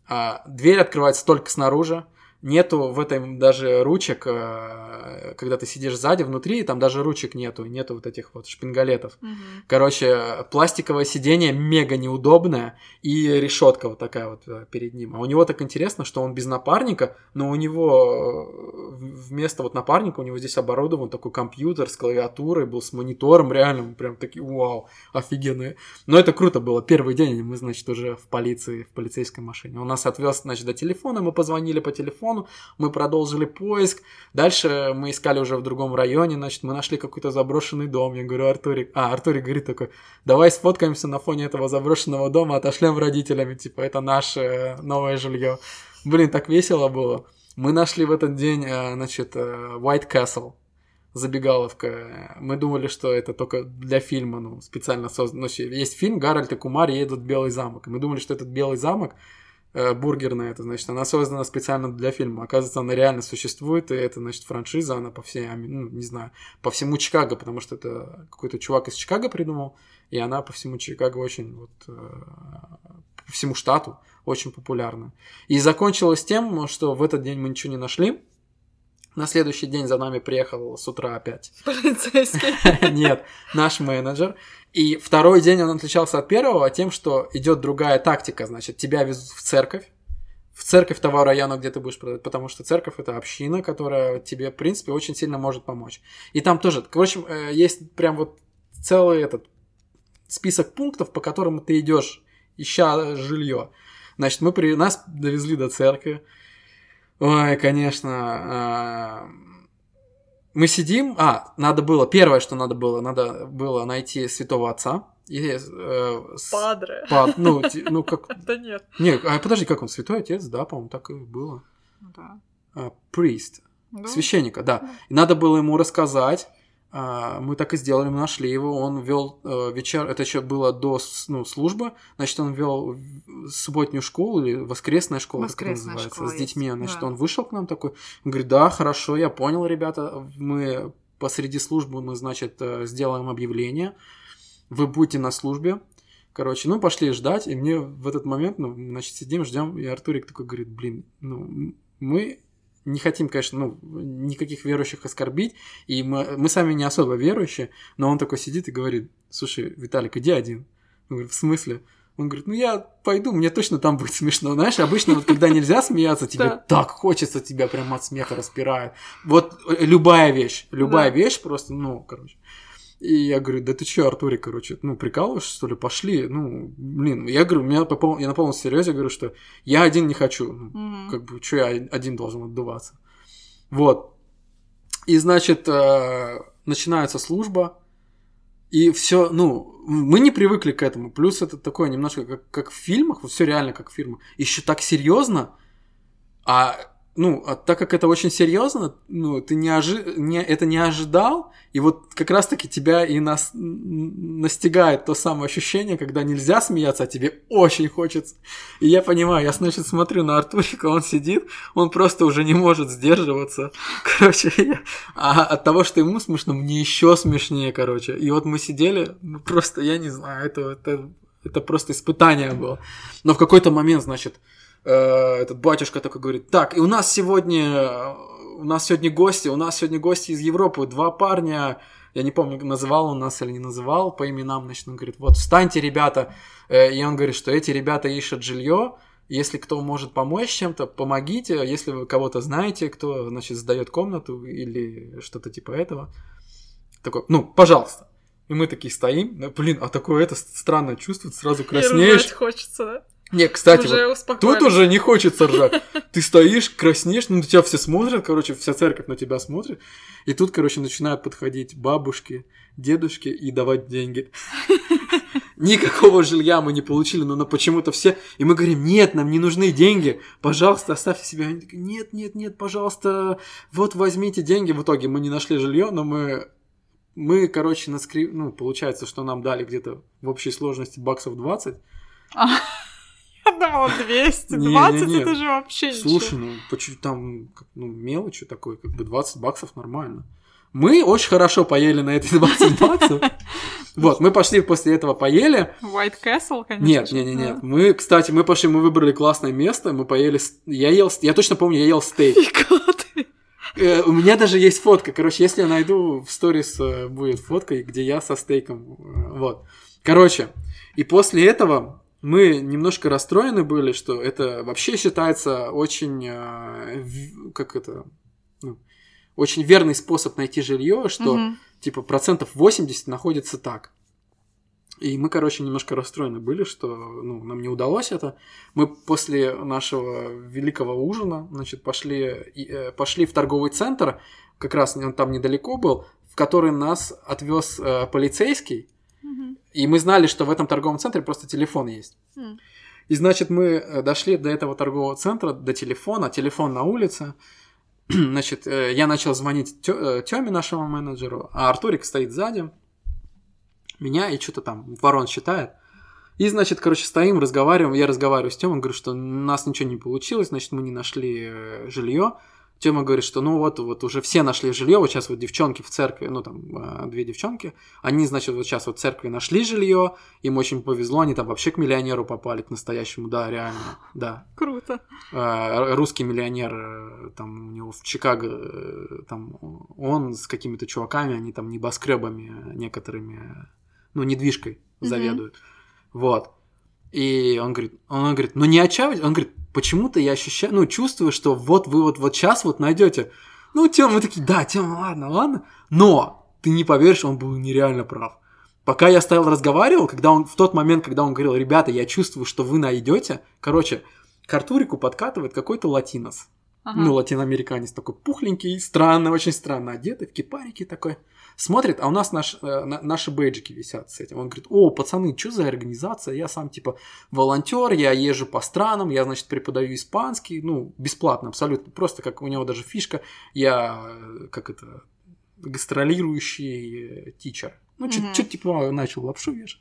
а, дверь открывается только снаружи. Нету в этом даже ручек, э, когда ты сидишь сзади, внутри, там даже ручек нету, нету вот этих вот шпингалетов. Мгм. Короче, пластиковое сиденье мега неудобное и решетка вот такая вот э, перед ним. А у него так интересно, что он без напарника, но у него э, вместо вот напарника у него здесь оборудован такой компьютер с клавиатурой, был с монитором, реально, мы прям такие, вау, офигенные. Но это круто было. Первый день мы, значит, уже в полиции, в полицейской машине. Он нас отвез, значит, до телефона, мы позвонили по телефону, мы продолжили поиск. Дальше мы искали уже в другом районе, значит, мы нашли какой-то заброшенный дом. Я говорю, Артурик... А, Артурик говорит такой, давай сфоткаемся на фоне этого заброшенного дома, отошлем родителями, типа, это наше э, новое жилье. Блин, так весело было. Мы нашли в этот день, э, значит, э, White Castle, забегаловка. Мы думали, что это только для фильма, ну, специально создан. Ну, есть фильм «Гарольд и Кумар едут в Белый замок». Мы думали, что этот Белый замок бургерная, это значит, она создана специально для фильма. Оказывается, она реально существует, и это, значит, франшиза, она по всей, ну, не знаю, по всему Чикаго, потому что это какой-то чувак из Чикаго придумал, и она по всему Чикаго очень, вот, э, по всему штату очень популярна. И закончилось тем, что в этот день мы ничего не нашли. На следующий день за нами приехал с утра опять Полицейский. нет, наш менеджер. И второй день он отличался от первого тем, что идет другая тактика. Значит, тебя везут в церковь, в церковь того района, где ты будешь продавать, потому что церковь это община, которая тебе, в принципе, очень сильно может помочь. И там тоже, в общем, э, есть прям вот целый этот список пунктов, по которым ты идешь, ища жилье. Значит, мы при... нас довезли до церкви. Ой, конечно, а, мы сидим, а, надо было, первое, что надо было, надо было найти святого отца. И, э, с- Падре. па- ну, ти- ну, как... Да нет. Не, а подожди, как он, святой отец, да, по-моему, так и было. Да. А, priest, Да. священника, да. И надо было ему рассказать, мы так и сделали, мы нашли его, он вел э, вечер, это еще было до ну, службы, значит, он вел субботнюю школу или воскресная школа, Воскресная как это называется, школа с детьми, есть, значит, да. он вышел к нам такой, он говорит, да, хорошо, я понял, ребята, мы посреди службы, мы, значит, э, сделаем объявление, вы будете на службе, Короче, ну, пошли ждать, и мне в этот момент, ну, значит, сидим, ждем, и Артурик такой говорит, блин, ну, мы не хотим, конечно, ну, никаких верующих оскорбить, и мы, мы сами не особо верующие, но он такой сидит и говорит, слушай, Виталик, иди один. Он говорит, в смысле? Он говорит, ну я пойду, мне точно там будет смешно. Знаешь, обычно вот когда нельзя смеяться, тебе Да. так хочется, тебя прям от смеха распирает. Вот э, любая вещь, любая Да. вещь просто, ну, короче. И я говорю, да ты чё, Артурик, короче, ну, прикалываешься, что ли, пошли, ну, блин, я говорю, меня по я на полном серьезе говорю, что я один не хочу, ну, Мгм. как бы, что я один должен отдуваться. Вот. И, значит, э, начинается служба, и все, ну, мы не привыкли к этому. Плюс это такое немножко как, как в фильмах, вот все реально как в фильмах. Еще так серьезно, а ну, а так как это очень серьезно, ну, ты не, ожи... не это не ожидал, и вот как раз-таки тебя и нас... настигает то самое ощущение, когда нельзя смеяться, а тебе очень хочется. И я понимаю, я, значит, смотрю на Артурика, он сидит, он просто уже не может сдерживаться. Короче, я- а от того, что ему смешно, мне еще смешнее, короче. И вот мы сидели, ну, просто, я не знаю, это, это, это просто испытание было. Но в какой-то момент, значит, этот батюшка такой говорит, так, и у нас сегодня, э, у нас сегодня гости, у нас сегодня гости из Европы, два парня, я не помню, называл он нас или не называл по именам, значит, он говорит, вот, встаньте, ребята, Э, и он говорит, что эти ребята ищут жилье, если кто может помочь чем-то, помогите, если вы кого-то знаете, кто, значит, сдает комнату или что-то типа этого, такой, ну, пожалуйста. И мы такие стоим, блин, а такое это странное чувство, сразу И краснеешь. ржать хочется, да? Не, кстати, уже вот. Тут уже не хочется ржать. Ты стоишь, краснеешь, ну, на тебя все смотрят, короче, вся церковь на тебя смотрит. И тут, короче, начинают подходить бабушки, дедушки и давать деньги. Никакого жилья мы не получили, но на- почему-то все... И мы говорим, нет, нам не нужны деньги, пожалуйста, оставьте себе. Они такие, нет, нет, нет, пожалуйста, вот возьмите деньги. В итоге мы не нашли жилье, но мы... Мы, короче, наскри... ну, получается, что нам дали где-то в общей сложности баксов 20. Я думала, 220, Не-не-не. это же вообще ничего. Слушай, ну, по чуть там, ну, мелочи такой, как бы 20 баксов нормально. Мы очень хорошо поели на эти 20 баксов. Вот, мы пошли после этого поели. White Castle, конечно. Нет, нет, нет, нет. Мы, кстати, мы пошли, мы выбрали классное место, мы поели. Я ел, я точно помню, я ел стейк. Э, У меня даже есть фотка. Короче, если я найду в сторис э, будет фотка, где я со стейком. э, Вот. Короче, и после этого мы немножко расстроены были, что это вообще считается очень, э, как это, ну, очень верный способ найти жилье, что Мгм. типа процентов 80 находится так. И мы, короче, немножко расстроены были, что ну, нам не удалось это. Мы после нашего великого ужина, значит, пошли, э, пошли в торговый центр, как раз он там недалеко был, в который нас отвез э, полицейский, И мы знали, что в этом торговом центре просто телефон есть. М. И значит, мы э, дошли до этого торгового центра, до телефона, телефон на улице. Значит, э, я начал звонить Тёме, нашему менеджеру, а Артурик стоит сзади меня и что-то там ворон считает. И, значит, короче, стоим, разговариваем, я разговариваю с Тёмой, говорю, что у нас ничего не получилось, значит, мы не нашли жилье. Тёма говорит, что ну вот, вот уже все нашли жилье, вот сейчас вот девчонки в церкви, ну там э, две девчонки, они, значит, вот сейчас вот в церкви нашли жилье, им очень повезло, они там вообще к миллионеру попали, к настоящему, да, реально, да. Круто. Э, Русский миллионер, э, там у него в Чикаго, э, там он с какими-то чуваками, они там небоскребами некоторыми, ну, недвижкой заведуют. Вот. И он говорит, он говорит, ну не отчаивайтесь, он говорит, почему-то я ощущаю, ну, чувствую, что вот вы вот, вот сейчас вот найдете. Ну, Тём, мы такие, да, Тём, ладно, ладно. Но ты не поверишь, он был нереально прав. Пока я стоял разговаривал, когда он в тот момент, когда он говорил, ребята, я чувствую, что вы найдете, короче, к Артурику подкатывает какой-то латинос. Ага. Ну, латиноамериканец такой пухленький, странно, очень странно одетый, в кипарике такой. Смотрит, а у нас наш, э, на- наши бейджики висят с этим. Он говорит, о, пацаны, что за организация? Я сам, типа, волонтер, я езжу по странам, я, значит, преподаю испанский, ну, бесплатно абсолютно, просто как у него даже фишка, я, э, как это, гастролирующий тичер. Ну, что-то Мгм. типа начал лапшу вешать.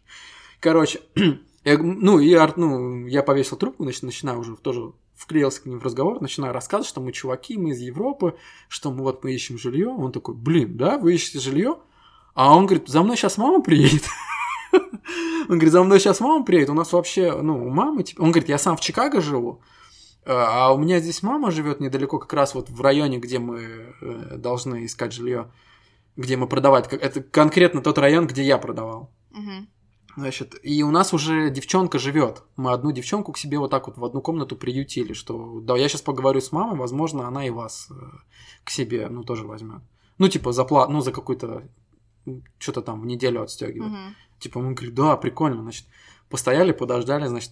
Короче, я, ну, и, ар- ну, я повесил трубку, значит, начинаю уже тоже вклеился к ним в разговор, начинаю рассказывать, что мы чуваки, мы из Европы, что мы вот мы ищем жилье. Он такой, блин, да, вы ищете жилье? А он говорит, за мной сейчас мама приедет. Он говорит, за мной сейчас мама приедет. У нас вообще, ну, у мамы, типа... Он говорит, я сам в Чикаго живу, а у меня здесь мама живет недалеко, как раз вот в районе, где мы э, должны искать жилье, где мы продавать. Это конкретно тот район, где я продавал. Мгм. Значит, и у нас уже девчонка живет. Мы одну девчонку к себе вот так вот в одну комнату приютили, что да, я сейчас поговорю с мамой, возможно, она и вас э, к себе, ну, тоже возьмет. Ну, типа, за пла- ну, за какую-то что-то там в неделю отстегивает. Мгм. Типа, мы говорим, да, прикольно, значит, постояли, подождали, значит,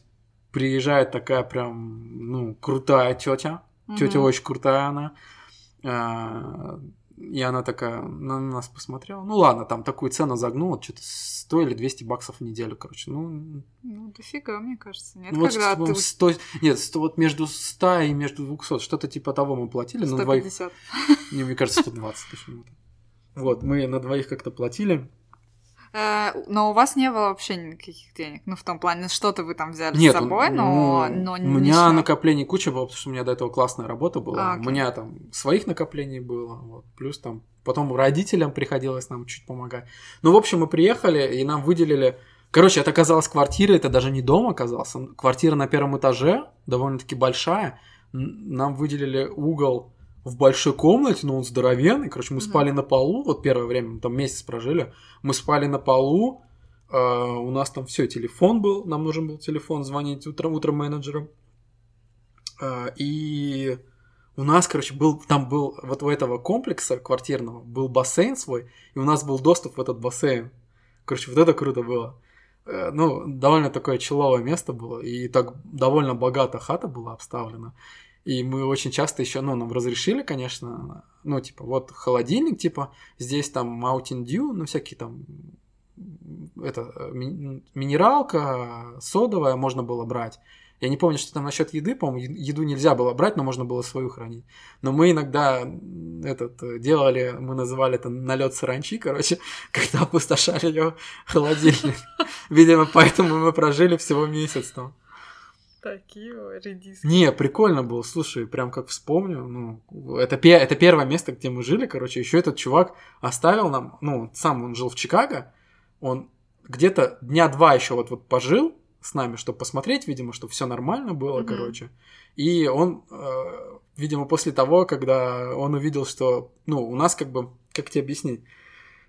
приезжает такая прям, ну, крутая тетя, тетя Мгм. очень крутая она, А, и она такая на нас посмотрела, ну ладно, там такую цену загнула, что-то 100 или 200 баксов в неделю, короче, ну, Ну, дофига, мне кажется. Нет, ну, вот, когда по-моему, ты 100, нет, 100, вот между 100 и между 200, что-то типа того мы платили, на двоих, 150. не, мне кажется, 120 почему-то. Вот, мы на двоих как-то платили. Э, Но у вас не было вообще никаких денег. Ну, в том плане, что-то вы там взяли Нет, с собой, но, ну, но у меня всё. накоплений куча было, потому что у меня до этого классная работа была. А, у меня там своих накоплений было, вот, плюс там потом родителям приходилось нам чуть помогать. Ну, в общем, мы приехали, и нам выделили... Короче, это оказалась квартира, это даже не дом оказался. Квартира на первом этаже, довольно-таки большая. Нам выделили угол в большой комнате, но он здоровенный. Короче, мы Мгм. спали на полу, вот первое время, мы там месяц прожили. Мы спали на полу, э, у нас там все, телефон был, нам нужен был телефон, звонить утром, утром менеджерам. Э, и у нас, короче, был, там был, вот у этого комплекса квартирного был бассейн свой, и у нас был доступ в этот бассейн. Короче, вот это круто было. Э, Ну, довольно такое человое место было, и так довольно богато хата была обставлена. И мы очень часто еще, ну, нам разрешили, конечно, ну, типа, вот холодильник, типа, здесь там Mountain Dew, ну, всякие там, это, э, ми- минералка, содовая можно было брать. Я не помню, что там насчет еды, по-моему, еду нельзя было брать, но можно было свою хранить. Но мы иногда этот э, делали, мы называли это налет саранчи, короче, когда опустошали ее холодильник. Видимо, поэтому мы прожили всего месяц там. Такие редиски. Не, прикольно было, слушай, прям как вспомню, ну, это, пе- это первое место, где мы жили, короче, еще этот чувак оставил нам, ну, сам он жил в Чикаго, он где-то дня два еще вот, вот пожил с нами, чтобы посмотреть, видимо, что все нормально было, Мгм. короче, и он, э, видимо, после того, когда он увидел, что, ну, у нас как бы, как тебе объяснить,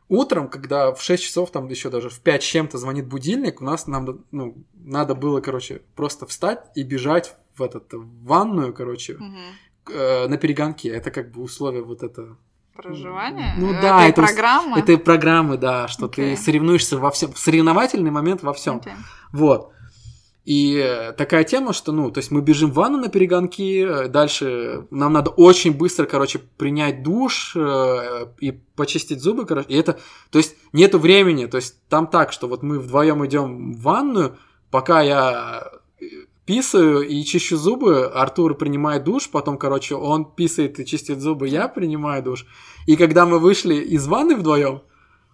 утром, когда в 6 часов, там еще даже в 5 с чем-то звонит будильник, у нас нам, ну, надо было, короче, просто встать и бежать в этот, в ванную, короче, Мгм. э, на перегонке. Это как бы условие вот это. Проживание? Ну Этой да, это программы? Это программы, да, что Окей. ты соревнуешься во всем, соревновательный момент во всем. Окей. Вот. И э, такая тема, что, ну, то есть мы бежим в ванну на перегонки, э, дальше нам надо очень быстро, короче, принять душ э, и почистить зубы, короче. И это, то есть нету времени, то есть там так, что вот мы вдвоем идем в ванную, пока я писаю и чищу зубы, Артур принимает душ, потом, короче, он писает и чистит зубы, я принимаю душ. И когда мы вышли из ванны вдвоем,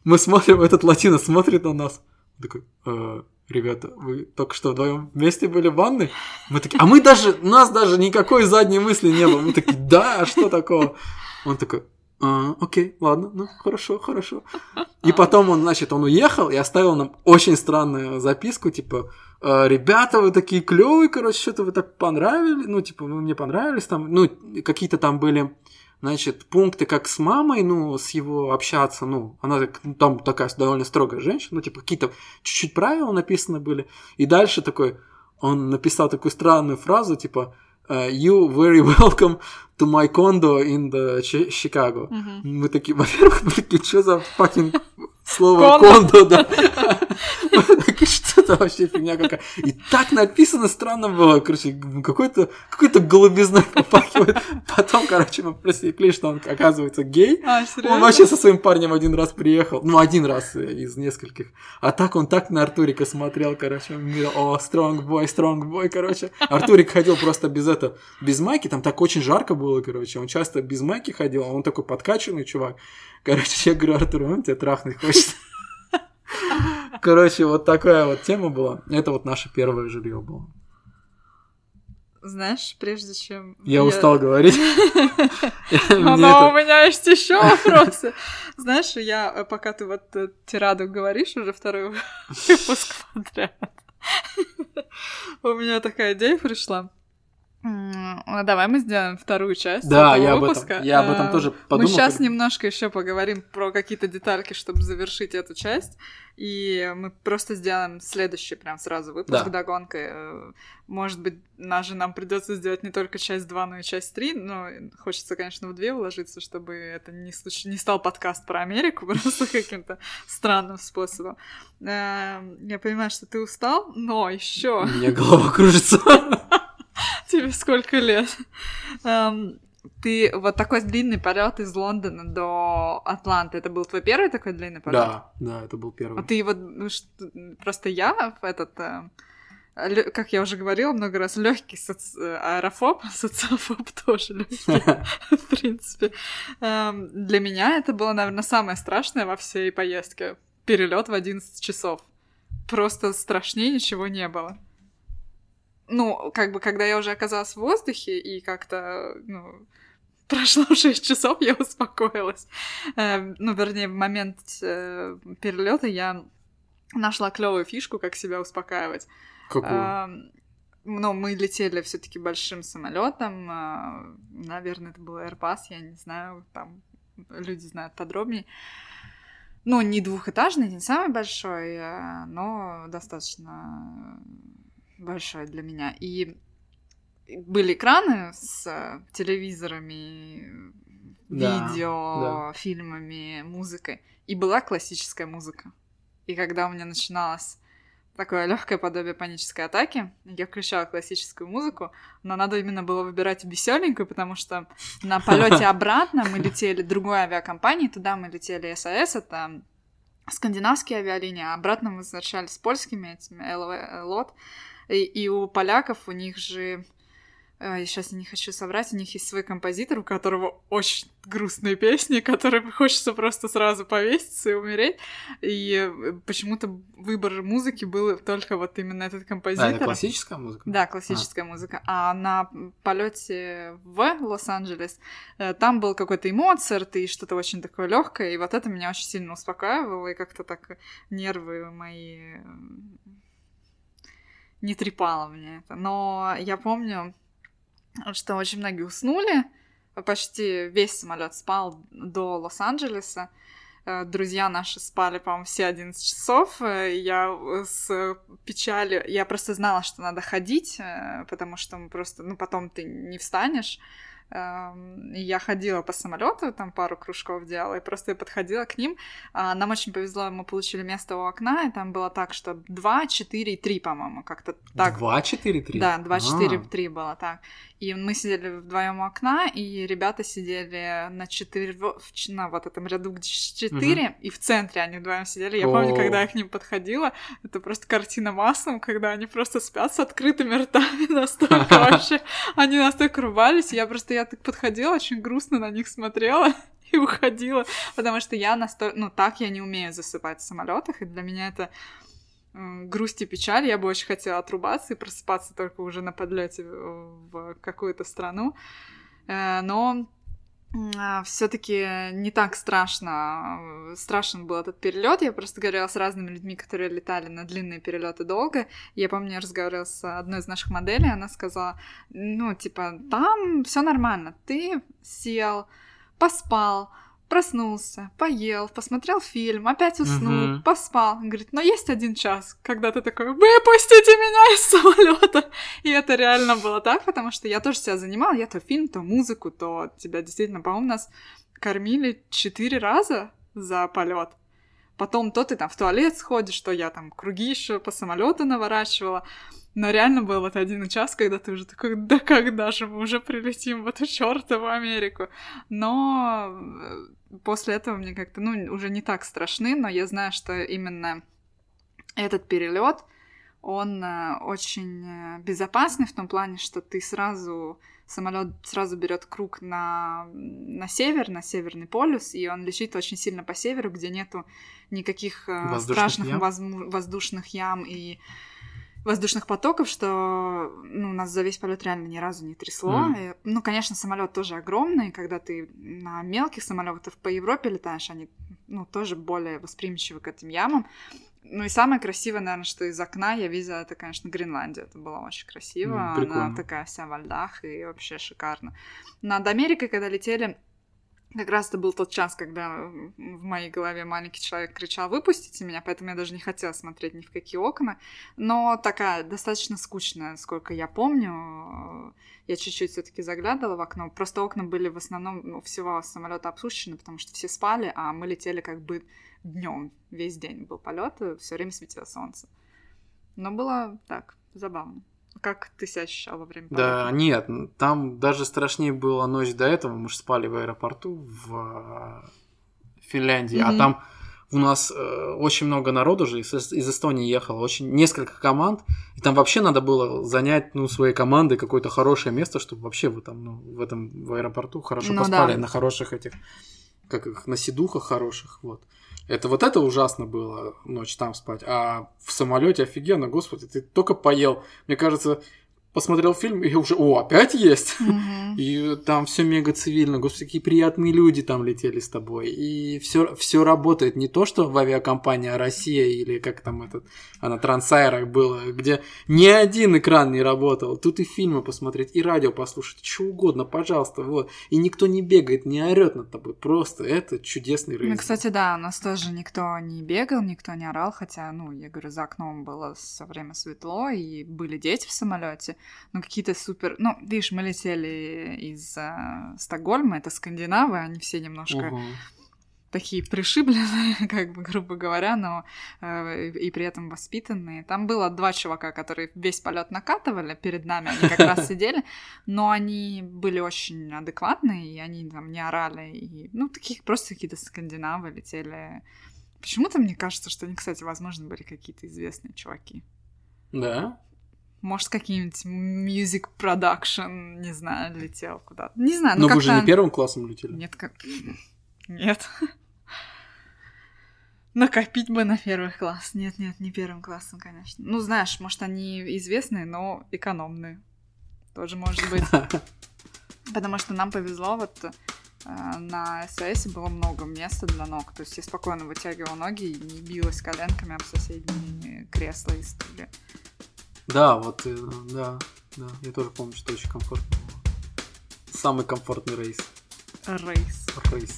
мы смотрим, этот латино смотрит на нас. Такой, «Э, ребята, вы только что вдвоем вместе были в ванной? Мы такие, а мы даже, у нас даже никакой задней мысли не было. Мы такие, да, а что такого? Он такой, «А, окей, ладно, ну хорошо, хорошо. И потом он, значит, он уехал и оставил нам очень странную записку, типа, «Э, ребята, вы такие клевые, короче, что-то вы так понравились, ну, типа, вы мне понравились там, ну, какие-то там были, значит, пункты, как с мамой, ну, с его общаться, ну, она так- ну, там такая довольно строгая женщина, ну, типа, какие-то чуть-чуть правила написаны были, и дальше такой, он написал такую странную фразу, типа, э, you very welcome to my condo in the Chi- Chicago. Мгм. Мы такие, во-первых, мы такие, что за fucking слово Кондо. да. Что это вообще фигня какая. И так написано странно было, короче, какой-то какой-то голубизной попахивает. Потом, короче, мы просекли, что он, оказывается, гей. А, Он вообще со своим парнем один раз приехал. Ну, один раз э, из нескольких. А так он так на Артурика смотрел, короче. Говорил, о, strong boy, strong boy, короче. Артурик ходил просто без это, без майки. Там так очень жарко было, короче. Он часто без майки ходил. а Он такой подкачанный чувак. Короче, я говорю, Артур, он тебя трахнуть хочет. Короче, вот такая вот тема была. Это вот наше первое жилье было. Знаешь, прежде чем... Я устал говорить. Но у меня есть еще вопросы. Знаешь, я, э, пока ты вот э, тираду говоришь, уже второй выпуск подряд, у меня такая идея пришла. Ну, Давай мы сделаем вторую часть Да, этого я об выпуска. этом, я об этом Э, тоже Мы подумал. сейчас когда- немножко еще поговорим про какие-то детальки, чтобы завершить эту часть. И мы просто сделаем следующий прям сразу выпуск Да. догонкой. Э, Может быть, даже нам придется сделать не только часть 2, но и часть 3. Но хочется, конечно, в две уложиться, чтобы это не, случ- не стал подкаст про Америку, просто каким-то странным способом. Э, Я понимаю, что ты устал, но У еще меня голова кружится. сколько лет? Ты вот такой длинный полет из Лондона до Атланты. Это был твой первый такой длинный полет? Да, да, это был А первый. ты вот ну, просто я в этот, э, как я уже говорила много раз, легкий аэрофоб, социофоб тоже легкий, в принципе. Для меня это было, наверное, самое страшное во всей поездке. Перелет в 11 часов. Просто страшнее ничего не было. Ну, как бы, когда я уже оказалась в воздухе и как-то, ну, прошло 6 часов, я успокоилась. Э, ну, вернее, в момент э, перелета я нашла клевую фишку, как себя успокаивать. Какую? Эм, Ну, мы летели все-таки большим самолетом. Наверное, это был Airbus, я не знаю, там люди знают подробнее. Ну, не двухэтажный, не самый большой, э, но достаточно большой для меня. И были экраны с э, телевизорами, Да, видео, фильмами, музыкой. И была классическая музыка. И когда у меня начиналось такое легкое подобие панической атаки, я включала классическую музыку, но надо именно было выбирать веселенькую, потому что на полете обратно мы летели другой авиакомпании, туда мы летели САС, это скандинавские авиалинии, а обратно мы возвращались с польскими этими ЛВ, лот, и, и у поляков у них же я сейчас не хочу соврать, у них есть свой композитор, у которого очень грустные песни, которые хочется просто сразу повеситься и умереть. И э, почему-то выбор музыки был только вот именно этот А, композитор. это классическая музыка? Да, классическая музыка. А на полете в Лос-Анджелес э, там был какой-то и Моцарт, и что-то очень такое легкое, и вот это меня очень сильно успокаивало, и как-то так нервы мои э, не трепало мне это. Но я помню, что очень многие уснули, почти весь самолет спал до Лос-Анджелеса. Э, Друзья наши спали, по-моему, все 11 часов. Э, Я с печалью... Я просто знала, что надо ходить, э, потому что мы просто... Ну, потом ты не встанешь. Я ходила по самолету, там пару кружков делала, и просто я подходила к ним. А, Нам очень повезло, мы получили место у окна, и там было так, что 2, 4 и 3, по-моему, как-то так. Два, четыре, три? Да, 2, 4, А. 3 было так. И мы сидели вдвоем у окна, и ребята сидели на четыре, на вот этом ряду, где 4, и в центре они вдвоем сидели. Я помню, О. когда я к ним подходила, это просто картина маслом, когда они просто спят с открытыми ртами настолько вообще. Они настолько рубались, я просто, я так подходила, очень грустно на них смотрела и уходила, потому что я настолько, ну, так я не умею засыпать в самолетах, и для меня это грусть и печаль. Я бы очень хотела отрубаться и просыпаться только уже на подлете в какую-то страну. Э, Но все-таки не так страшно. Страшен был этот перелет. Я просто говорила с разными людьми, которые летали на длинные перелеты долго. Я помню, я разговаривала с одной из наших моделей, она сказала, ну, типа, там все нормально. Ты сел, поспал, проснулся, поел, посмотрел фильм, опять уснул, Мгм. поспал. Он говорит, но есть один час, когда ты такой, выпустите меня из самолета. И это реально было так, потому что я тоже себя занимала, я то фильм, то музыку, то тебя действительно, по-моему, нас кормили четыре раза за полет. Потом то ты там в туалет сходишь, то я там круги еще по самолету наворачивала. Но реально был вот один час, когда ты уже такой, да когда же мы уже прилетим в эту чертову Америку. Но э, после этого мне как-то, ну, уже не так страшны, но я знаю, что именно этот перелет, он э, очень э, безопасный в том плане, что ты сразу самолет сразу берет круг на, на север, на северный полюс, и он летит очень сильно по северу, где нету никаких воздушных страшных ям. Воз, воздушных ям и воздушных потоков, что ну, нас за весь полет реально ни разу не трясло. Mm. И, ну, конечно, самолет тоже огромный, когда ты на мелких самолетах по Европе летаешь, они ну, тоже более восприимчивы к этим ямам. Ну и самое красивое, наверное, что из окна я видела, это, конечно, Гренландия. Это было очень красиво. Mm, Она такая вся во льдах и вообще шикарно. Над Америкой, когда летели, как раз это был тот час, когда в моей голове маленький человек кричал «выпустите меня», поэтому я даже не хотела смотреть ни в какие окна. Но такая достаточно скучная, сколько я помню. Я чуть-чуть все таки заглядывала в окно. Просто окна были в основном ну, всего самолета обсущены, потому что все спали, а мы летели как бы днем. Весь день был полет, все время светило солнце. Но было так, забавно. Как ты себя ощущал во время полета? Да, нет, там даже страшнее была ночь до этого. Мы же спали в аэропорту в Финляндии, mm-hmm. а там у нас э, очень много народу же из, из Эстонии ехало, очень несколько команд, и там вообще надо было занять ну своей командой какое-то хорошее место, чтобы вообще вы там ну, в этом в аэропорту хорошо ну, поспали да. на хороших этих как их на сидухах хороших, вот. Это вот это ужасно было ночь там спать. А в самолете офигенно, господи, ты только поел. Мне кажется, посмотрел фильм и уже, о, опять есть. Mm-hmm. И там все мега цивильно, господи, какие приятные люди там летели с тобой. И все, все работает. Не то, что в авиакомпании Россия или как там этот, а на Трансайрах было, где ни один экран не работал. Тут и фильмы посмотреть, и радио послушать, что угодно, пожалуйста, вот. И никто не бегает, не орет над тобой. Просто это чудесный рейс. Ну, кстати, да, у нас тоже никто не бегал, никто не орал, хотя, ну, я говорю, за окном было все время светло, и были дети в самолете ну, какие-то супер... Ну, видишь, мы летели из э, Стокгольма, это скандинавы, они все немножко... Угу такие пришибленные, как бы, грубо говоря, но э, и при этом воспитанные. Там было два чувака, которые весь полет накатывали перед нами, они как раз сидели, но они были очень адекватные, и они там не орали, и, ну, таких просто какие-то скандинавы летели. Почему-то мне кажется, что они, кстати, возможно, были какие-то известные чуваки. Да? Может, какие-нибудь music production, не знаю, летел куда-то. Не знаю, ну Но вы же не первым классом летели? Нет, как... Нет. Накопить бы на первый класс. Нет, нет, не первым классом, конечно. Ну, знаешь, может, они известные, но экономные. Тоже может быть. Потому что нам повезло, вот э, на СС было много места для ног. То есть я спокойно вытягивала ноги и не билась коленками об соседние кресла и стулья. Да, вот, э, да, да. Я тоже помню, что очень комфортно было. Самый комфортный рейс. Рейс. Рейс.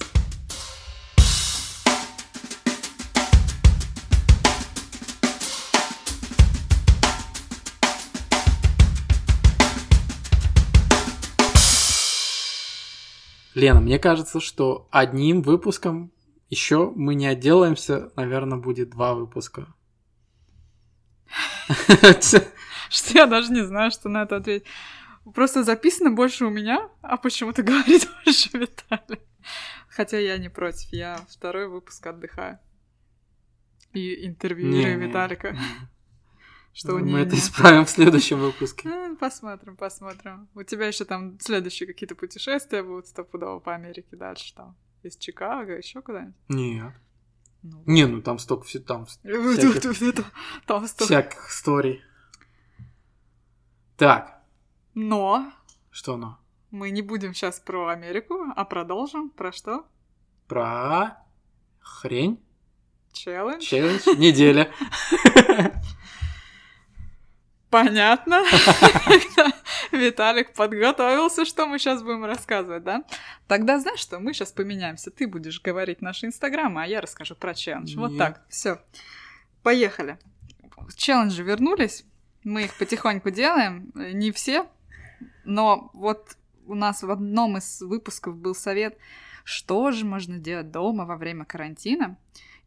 Лена, мне кажется, что одним выпуском еще мы не отделаемся, наверное, будет два выпуска. что я даже не знаю, что на это ответить. Просто записано больше у меня, а почему-то говорит больше Виталий. Хотя я не против, я второй выпуск отдыхаю. И интервьюирую Виталика. Что ну, мы это исправим в следующем выпуске. Посмотрим, посмотрим. У тебя еще там следующие какие-то путешествия будут стопудово по Америке дальше там. Из Чикаго, еще куда-нибудь? Нет. Ну, не, ну там столько все там. Всяких, там столько. Всяких историй. Так. Но. Что но? Мы не будем сейчас про Америку, а продолжим. Про что? Про хрень. Челлендж. Челлендж. Неделя. Понятно. Виталик подготовился, что мы сейчас будем рассказывать, да? Тогда знаешь что, мы сейчас поменяемся. Ты будешь говорить наши инстаграмы, а я расскажу про челлендж. Вот так, все. Поехали. Челленджи вернулись. Мы их потихоньку делаем. Не все, но вот у нас в одном из выпусков был совет, что же можно делать дома во время карантина.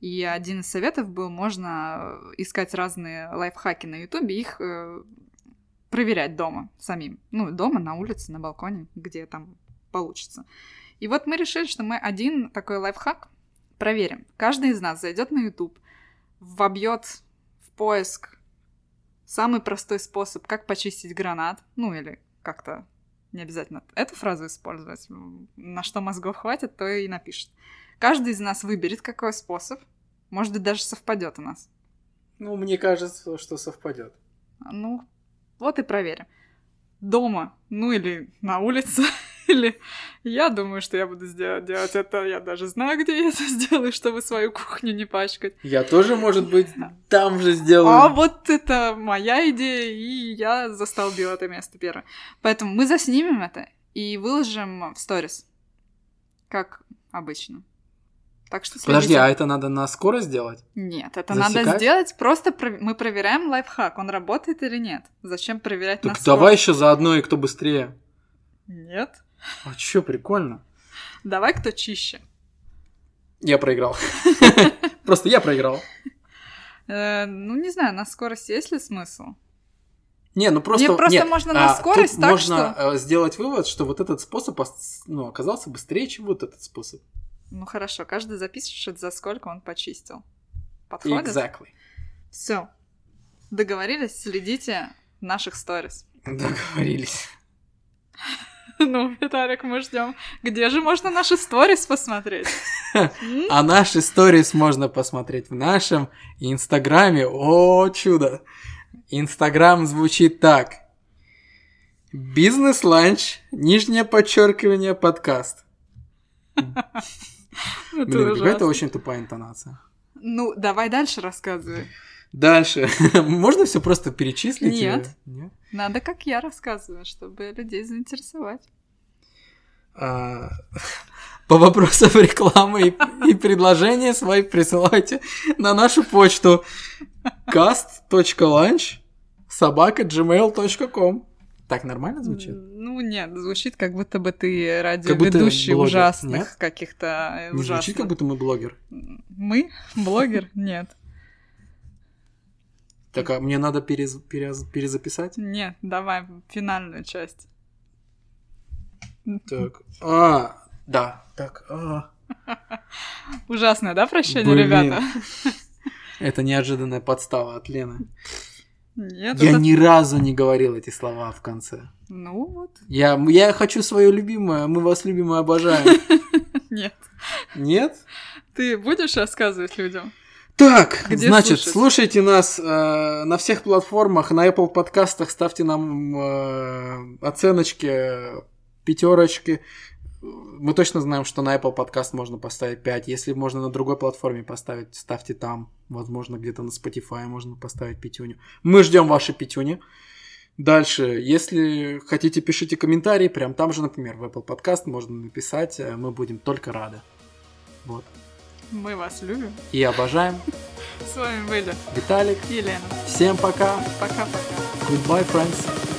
И один из советов был, можно искать разные лайфхаки на ютубе, их э, проверять дома самим. Ну, дома, на улице, на балконе, где там получится. И вот мы решили, что мы один такой лайфхак проверим. Каждый из нас зайдет на YouTube, вобьет в поиск самый простой способ, как почистить гранат, ну или как-то не обязательно эту фразу использовать, на что мозгов хватит, то и напишет. Каждый из нас выберет, какой способ. Может быть, даже совпадет у нас. Ну, мне кажется, что совпадет. Ну, вот и проверим. Дома, ну или на улице, или я думаю, что я буду сделать, делать это, я даже знаю, где я это сделаю, чтобы свою кухню не пачкать. Я тоже, может быть, там же сделаю. А вот это моя идея, и я застолбила это место первое. Поэтому мы заснимем это и выложим в сторис, как обычно. Так что следите. Подожди, а это надо на скорость сделать? Нет, это Засекать? надо сделать, просто про- мы проверяем лайфхак, он работает или нет. Зачем проверять на Так скорость? давай еще заодно и кто быстрее. Нет. А чё, прикольно. Давай кто чище. Я проиграл. Просто я проиграл. Э, ну, не знаю, на скорость есть ли смысл? Не, ну просто... Не, просто нет, можно на а, скорость, тут так можно э, сделать вывод, что вот этот способ ос- ну, оказался быстрее, чем вот этот способ. Ну хорошо, каждый запишет, за сколько он почистил. Подходит? Exactly. Все. Договорились? Следите наших сторис. Договорились. Ну, Виталик, мы ждем. Где же можно наши сторис посмотреть? А наши сторис можно посмотреть в нашем инстаграме. О, чудо! Инстаграм звучит так. Бизнес-ланч, нижнее подчеркивание, подкаст. Это Блин, какая-то очень тупая интонация. Ну, давай дальше рассказывай. Дальше. Можно все просто перечислить? Нет. Нет? Надо, как я рассказываю, чтобы людей заинтересовать. А, По вопросам рекламы и, и предложения свои присылайте на нашу почту cast.lunch собака gmail.com Так нормально звучит? Ну, нет, звучит, как будто бы ты радиоведущий ужасных каких-то Не ужасных. звучит, как будто мы блогер. Мы? Блогер? Нет. Так, а мне надо перез- перез- перезаписать? Нет, давай финальную часть. Так. А, да. Так, а. Ужасное, да, прощение, Блин. ребята? Это неожиданная подстава от Лены. Нет, Я это- ни разу не говорил эти слова в конце. Ну вот, Я, я хочу свое любимое, мы вас любим и обожаем. нет. Нет? Ты будешь рассказывать людям? Так, Где значит, слушать? слушайте нас э, на всех платформах, на Apple подкастах, ставьте нам э, оценочки, пятерочки. Мы точно знаем, что на Apple подкаст можно поставить 5. Если можно на другой платформе поставить, ставьте там. Возможно, где-то на Spotify можно поставить пятюню. Мы ждем ваши пятюни. Дальше, если хотите, пишите комментарии. Прям там же, например, в Apple подкаст можно написать. э, Мы будем только рады. Вот. Мы вас любим. И обожаем. С вами были Виталик. Елена. Всем пока. Пока-пока. Goodbye, friends.